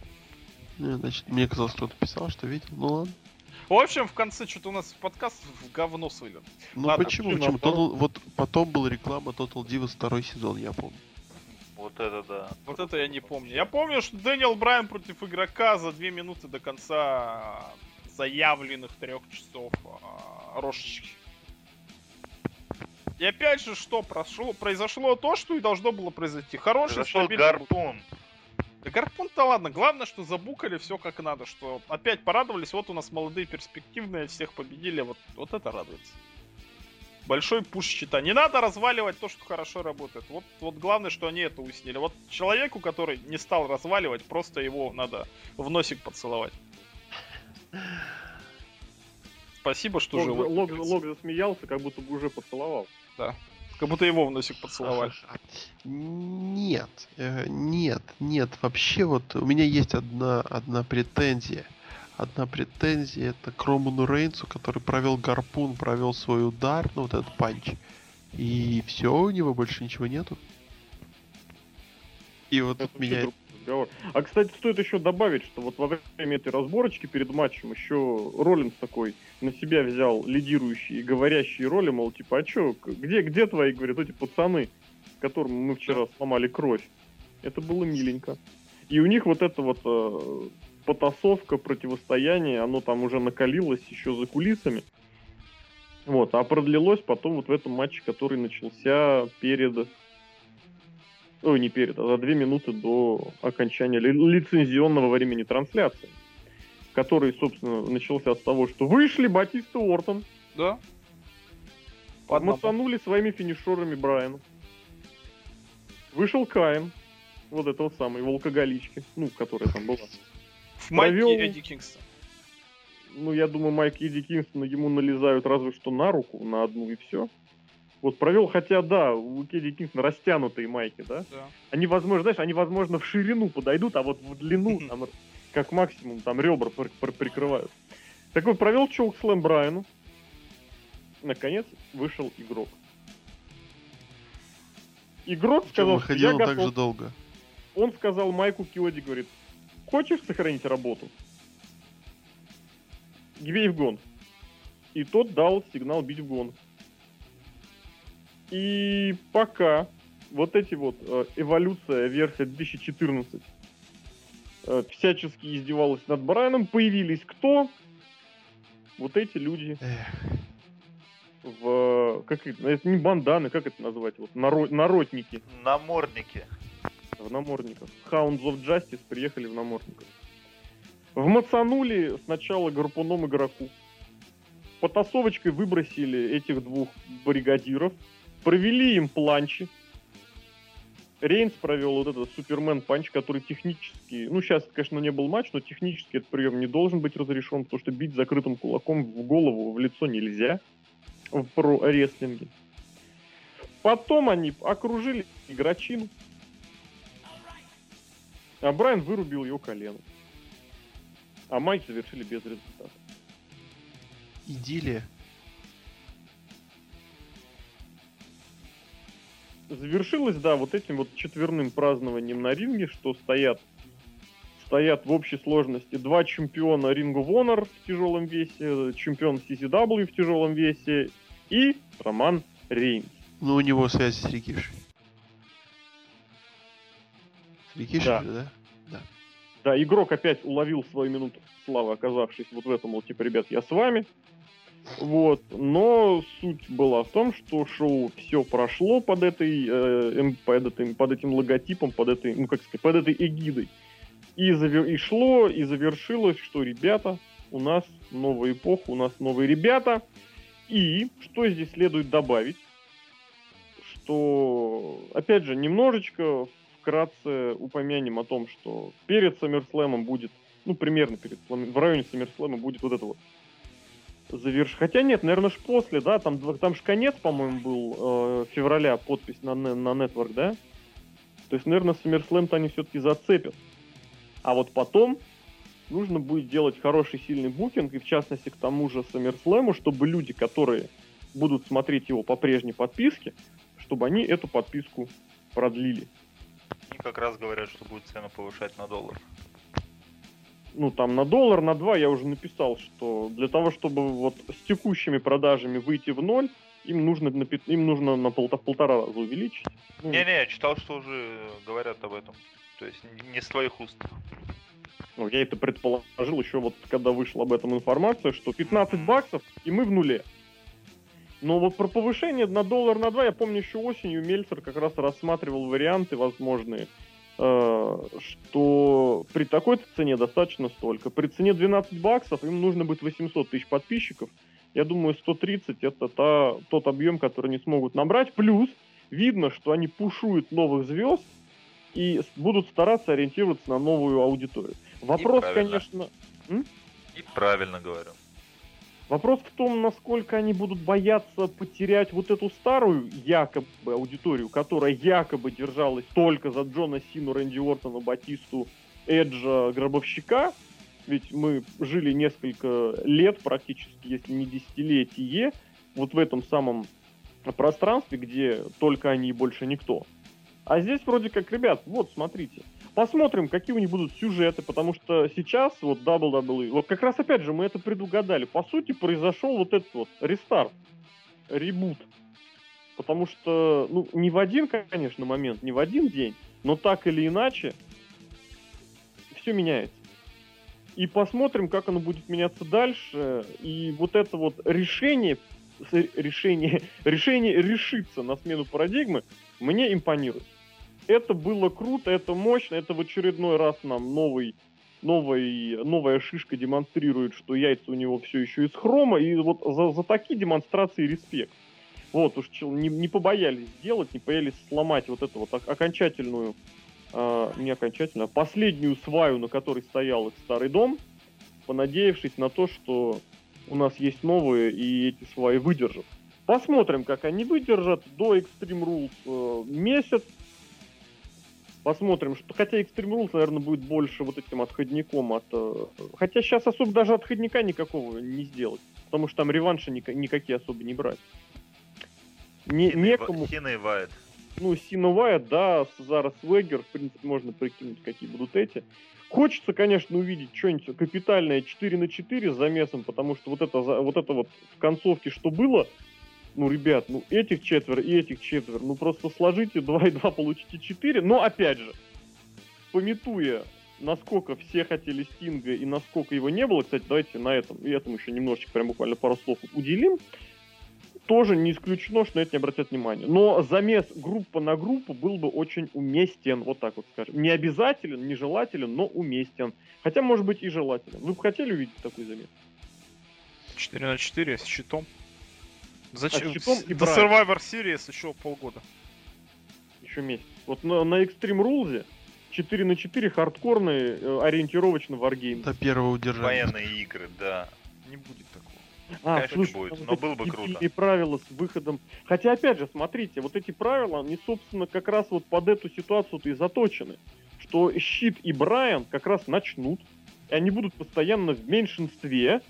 Ну, значит, мне казалось, кто-то писал, что видел. Ну ладно. В общем, в конце что-то у нас подкаст в говно свален. Ну Ладно, почему? почему? Total- вот потом была реклама Total Divas второй сезон, я помню. Вот это да. Вот это я не помню. Я помню, что Дэниел Брайан против игрока за две минуты до конца заявленных трех часов а, рожечки. И опять же, что прошло, произошло то, что и должно было произойти. Хороший, стабильный гарпун. Да гарпун-то ладно, главное, что забукали все как надо, что опять порадовались, вот у нас молодые перспективные, всех победили, вот, вот это радуется. Большой пуш счета. Не надо разваливать то, что хорошо работает. Вот, вот главное, что они это уяснили. Вот человеку, который не стал разваливать, просто его надо в носик поцеловать. Спасибо, что живой. Лок- Лок засмеялся, как будто бы уже поцеловал. Как будто его в носик поцеловали. Нет, э, нет, нет. Вообще вот у меня есть одна, одна претензия. одна претензия, это к Роману Рейнсу, который провел гарпун, провел свой удар, ну вот этот панч. И все, у него больше ничего нету. И вот тут меня... разговор. А, кстати, стоит еще добавить, что вот во время этой разборочки перед матчем еще Роллинс такой на себя взял лидирующие и говорящие роли, мол, типа, а что, где, где твои, говорят, эти пацаны, которым мы вчера сломали кровь? Это было миленько. И у них вот эта вот э, потасовка, противостояние, оно там уже накалилось еще за кулисами. Вот, а продлилось потом вот в этом матче, который начался перед Ой, не перед, а за две минуты до окончания ли, лицензионного времени трансляции. Который, собственно, начался с того, что вышли Батиста Ортон. Да. Подмасанули своими финишерами Брайана. Вышел Каин. Вот это вот самый, волкоголички. Ну, которая там была. В майке Провел... Эдди Кингстон. Ну, я думаю, Майк Эдди Кингстона ему налезают разве что на руку, на одну и все. Вот провел, хотя да, у Кеди Кингсона растянутые майки, да? Да. Они, возможно, знаешь, они, возможно, в ширину подойдут, а вот в длину, там, как максимум, там ребра пр- пр- прикрывают. Так вот, провел чоук слэм Брайану. Наконец вышел игрок. Игрок сказал, что я готов. так же долго. Он сказал Майку Киоди, говорит, хочешь сохранить работу? Бей в гон. И тот дал сигнал бить в гон. И пока вот эти вот э, эволюция версия 2014 э, всячески издевалась над Брайаном, появились кто? Вот эти люди. Эх. В как это, это не банданы, как это назвать? Вот народ, народники. Намордники. В намордниках. Hounds of Justice приехали в намордниках. Вмацанули сначала гарпуном игроку. Потасовочкой выбросили этих двух бригадиров провели им планчи. Рейнс провел вот этот Супермен панч, который технически... Ну, сейчас, конечно, не был матч, но технически этот прием не должен быть разрешен, потому что бить закрытым кулаком в голову, в лицо нельзя в про-рестлинге. Потом они окружили игрочину. А Брайан вырубил его колено. А матч завершили без результата. Идиллия. Завершилось, да, вот этим вот четверным празднованием на ринге, что стоят стоят в общей сложности два чемпиона Ring of Honor в тяжелом весе, чемпион CCW в тяжелом весе и Роман Рейнс. Ну, у него связь с Рикишей. С Рикишей да. да? Да. Да, игрок опять уловил свою минуту славы, оказавшись вот в этом, мол, типа, ребят, я с вами. Вот, но суть была в том, что шоу все прошло под этой, э, под, этим, под этим логотипом, под этой, ну как сказать, под этой эгидой. И, завер... и шло, и завершилось, что, ребята, у нас новая эпоха, у нас новые ребята. И что здесь следует добавить? Что, опять же, немножечко вкратце упомянем о том, что перед Саммерслэмом будет, ну, примерно перед, в районе Саммерслэма будет вот это вот заверш... Хотя нет, наверное, ж после, да, там, там ж конец, по-моему, был э, февраля подпись на, на Network, да? То есть, наверное, SummerSlam-то они все-таки зацепят. А вот потом нужно будет делать хороший, сильный букинг, и в частности к тому же SummerSlam, чтобы люди, которые будут смотреть его по прежней подписке, чтобы они эту подписку продлили. И как раз говорят, что будет цену повышать на доллар ну, там, на доллар, на два я уже написал, что для того, чтобы вот с текущими продажами выйти в ноль, им нужно на, им нужно на пол, полтора раза увеличить. Ну, Не-не, я читал, что уже говорят об этом. То есть не с твоих уст. Ну, я это предположил еще вот, когда вышла об этом информация, что 15 баксов, и мы в нуле. Но вот про повышение на доллар на два, я помню, еще осенью Мельцер как раз рассматривал варианты возможные. Э, что при такой цене достаточно столько. При цене 12 баксов им нужно быть 800 тысяч подписчиков. Я думаю, 130 это та, тот объем, который они смогут набрать. Плюс видно, что они пушуют новых звезд и будут стараться ориентироваться на новую аудиторию. Вопрос, и конечно... М? И правильно говорю. Вопрос в том, насколько они будут бояться потерять вот эту старую якобы аудиторию, которая якобы держалась только за Джона Сину, Рэнди Уортона, Батисту, Эджа, Гробовщика, ведь мы жили несколько лет практически, если не десятилетие, вот в этом самом пространстве, где только они и больше никто. А здесь вроде как, ребят, вот смотрите, посмотрим, какие у них будут сюжеты, потому что сейчас вот WWE, вот как раз опять же мы это предугадали, по сути произошел вот этот вот рестарт, ребут, потому что, ну, не в один, конечно, момент, не в один день, но так или иначе все меняется. И посмотрим, как оно будет меняться дальше. И вот это вот решение, решение, решение решиться на смену парадигмы мне импонирует. Это было круто, это мощно, это в очередной раз нам новый, новый, новая шишка демонстрирует, что яйца у него все еще из хрома, и вот за, за такие демонстрации респект. Вот уж не, не побоялись сделать, не побоялись сломать вот эту вот окончательную э, не окончательно, а последнюю сваю, на которой стоял их старый дом, понадеявшись на то, что у нас есть новые, и эти сваи выдержат. Посмотрим, как они выдержат. До Extreme Rules э, месяц. Посмотрим, что... Хотя Extreme Rules, наверное, будет больше вот этим отходником от... Э, хотя сейчас особо даже отходника никакого не сделать. Потому что там реванши ни... никакие особо не брать. Не, некому... Хина и Вайт ну, Синовая, да, Зара Свегер, в принципе, можно прикинуть, какие будут эти. Хочется, конечно, увидеть что-нибудь капитальное 4 на 4 с замесом, потому что вот это, вот это вот в концовке, что было, ну, ребят, ну, этих четверо и этих четверо, ну, просто сложите 2 и 2, получите 4. Но, опять же, пометуя, насколько все хотели Стинга и насколько его не было, кстати, давайте на этом, и этому еще немножечко, прям буквально пару слов уделим тоже не исключено, что на это не обратят внимание. Но замес группа на группу был бы очень уместен, вот так вот скажем. Не обязателен, не желателен, но уместен. Хотя, может быть, и желателен. Вы бы хотели увидеть такой замес? 4 на 4 с щитом. Зачем? А щитом и До Survivor Series еще полгода. Еще месяц. Вот на, на Extreme Rules 4 на 4 хардкорные, э, ориентировочно варгейм. До первого удержания. Военные игры, да. Не будет такого. А, Конечно, слушай, будет, но было бы круто. И правила с выходом. Хотя, опять же, смотрите, вот эти правила, они, собственно, как раз вот под эту ситуацию-то и заточены. Что Щит и Брайан как раз начнут, и они будут постоянно в меньшинстве.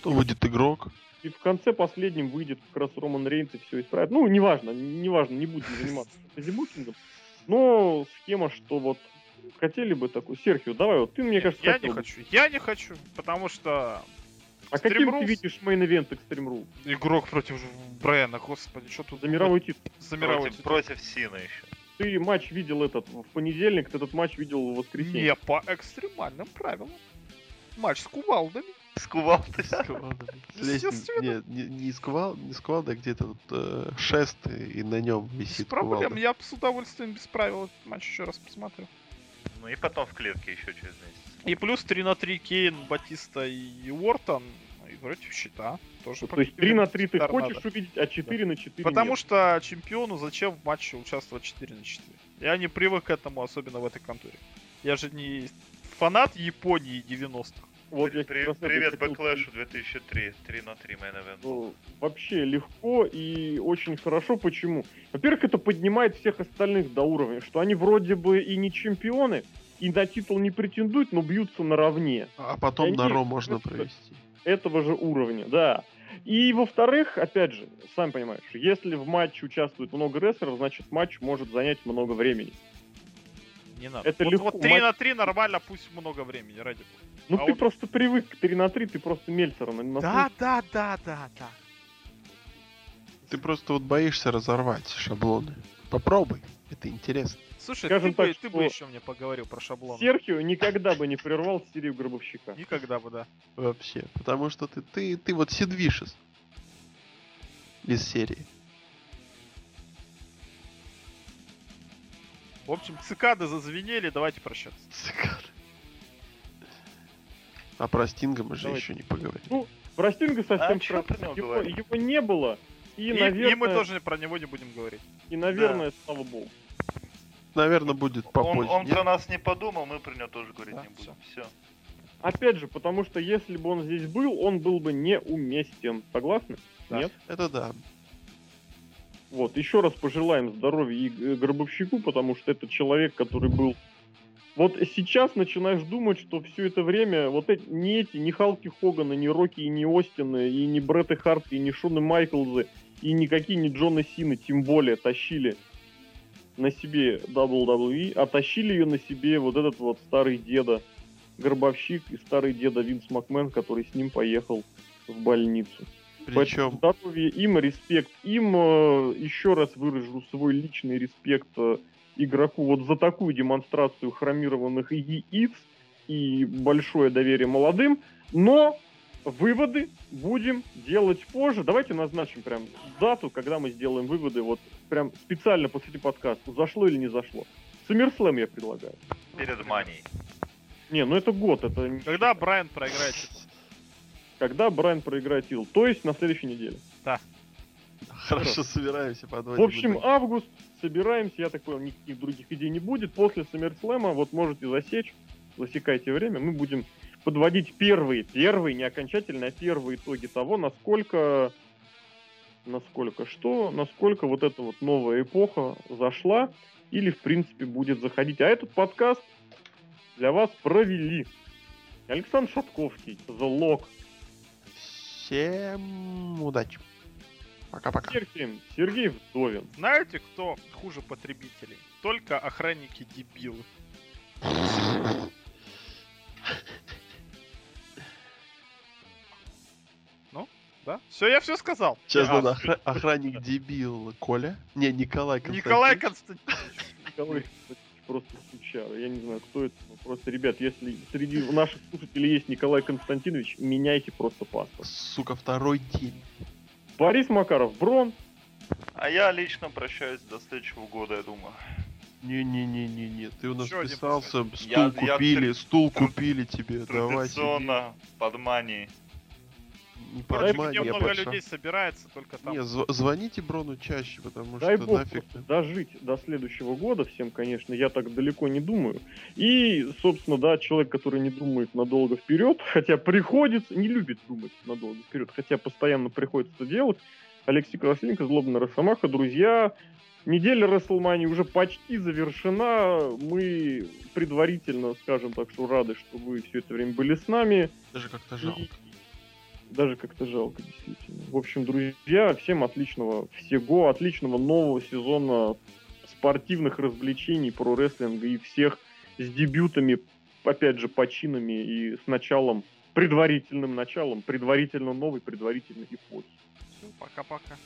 Кто выйдет игрок? И в конце последним выйдет как раз Роман Рейнс и все исправит. Ну, неважно, неважно, не будем заниматься дебукингом. Но схема, что вот хотели бы такую. Серхио, давай, вот ты, мне кажется, Я не хочу. Я не хочу, потому что а каким Rules... ты видишь main event Extreme Rules? Игрок против Брайана, господи, что тут... За мировой титул. За мировой против, титул. Против Сина еще. Ты матч видел этот в понедельник, ты этот матч видел в воскресенье. Не, по экстремальным правилам. Матч с кувалдами. С кувалдами? С кувалдами. Нет, не, не с кувал, не с кувалдой, а где-то тут э, шест, и на нем висит Без проблем, кувалда. я с удовольствием без правил этот матч еще раз посмотрю. Ну и потом в клетке еще через месяц. И плюс 3 на 3 Кейн, Батиста и Ортон. И против щита. Тоже То есть 3 на 3 ты хочешь надо. увидеть, а 4 да. на 4 Потому нет. что чемпиону зачем в матче участвовать 4 на 4? Я не привык к этому, особенно в этой конторе. Я же не фанат Японии 90-х. Вот При, при, привет Backlash у 2003, 3 на 3 main ну, Вообще легко и очень хорошо. Почему? Во-первых, это поднимает всех остальных до уровня, что они вроде бы и не чемпионы, и на титул не претендуют, но бьются наравне. А потом на Ро можно провести. Этого же уровня, да. И во-вторых, опять же, сам понимаешь, если в матче участвует много рестлеров, значит матч может занять много времени. Не надо. Это вот, легко. Вот 3 матч... на 3 нормально, пусть много времени, ради бога. Ну а ты вот... просто привык к 3 на 3, ты просто Мельцера на Да, да, да, да, да. Ты просто вот боишься разорвать шаблоны. Попробуй, это интересно. Слушай, Скажем ты, так, бы, ты бы еще мне поговорил про шаблон. Серхио никогда бы не прервал серию Гробовщика. Никогда бы, да. Вообще. Потому что ты, ты, ты вот Сидвишес из серии. В общем, цикады зазвенели, давайте прощаться. Цикады. А про Стинга мы же Давайте. еще не поговорили. Ну, про Стинга совсем а про... его, его не было. И, и, наверное... и мы тоже про него не будем говорить. И, наверное, да. слава богу. Наверное, будет попозже. Он, он про нас не подумал, мы про него тоже говорить да, не будем. Все. Опять же, потому что если бы он здесь был, он был бы неуместен. Согласны? Да. Нет? Это да. Вот, еще раз пожелаем здоровья и Гробовщику, потому что это человек, который был вот сейчас начинаешь думать, что все это время вот эти, не эти, ни Халки Хоганы, ни Рокки, и ни Остины, и ни Бретты Харт, и ни Шоны Майклзы, и никакие не Джона Сины, тем более, тащили на себе WWE, а тащили ее на себе вот этот вот старый деда, гробовщик и старый деда Винс Макмен, который с ним поехал в больницу. Причем... здоровье им, респект им. Э, Еще раз выражу свой личный респект э, игроку вот за такую демонстрацию хромированных яиц и большое доверие молодым. Но выводы будем делать позже. Давайте назначим прям дату, когда мы сделаем выводы. Вот прям специально посреди подкаста. Зашло или не зашло. Саммерслэм я предлагаю. Перед манией. Не, ну это год, это... Когда. Брайан проиграет? Когда Брайан проиграет титул. То есть на следующей неделе. Хорошо, собираемся подводить. В общем, август, собираемся, я так понял, никаких других идей не будет. После SummerSlam, вот можете засечь, засекайте время, мы будем подводить первые, первые, не окончательные, а первые итоги того, насколько, насколько что, насколько вот эта вот новая эпоха зашла или, в принципе, будет заходить. А этот подкаст для вас провели Александр Шатковский, The Lock, Всем удачи. Пока-пока. Сергей, Сергей Вдовин, Знаете, кто хуже потребителей? Только охранники дебилы. Да? Все, я все сказал. Сейчас А, надо охра- охранник дебил Коля. Не, Николай Константинович. Николай Константинович. Просто сучара. Я не знаю, кто это. но Просто, ребят, если среди наших слушателей есть Николай Константинович, меняйте просто паспорт. Сука, второй день. Борис Макаров, Брон. А я лично прощаюсь до следующего года, я думаю. Не-не-не-не-не, ты у нас один писался, стул Я- я купили, тр- стул купили тебе, давай. Традиционно, под манией. Подмани, где много пошла. людей собирается, только там. Не, зв- звоните Брону чаще, потому Дай что бог нафиг. дожить до следующего года всем, конечно, я так далеко не думаю. И, собственно, да, человек, который не думает надолго вперед, хотя приходится, не любит думать надолго вперед, хотя постоянно приходится это делать, Алексей Красильников, Злобная Росомаха, друзья, неделя Расселмании уже почти завершена, мы предварительно, скажем так, что рады, что вы все это время были с нами. Даже как-то жалко. Даже как-то жалко, действительно. В общем, друзья, всем отличного всего, отличного нового сезона спортивных развлечений про рестлинга и всех с дебютами, опять же, починами и с началом, предварительным началом, предварительно новой, предварительной эпохи. Все, пока-пока.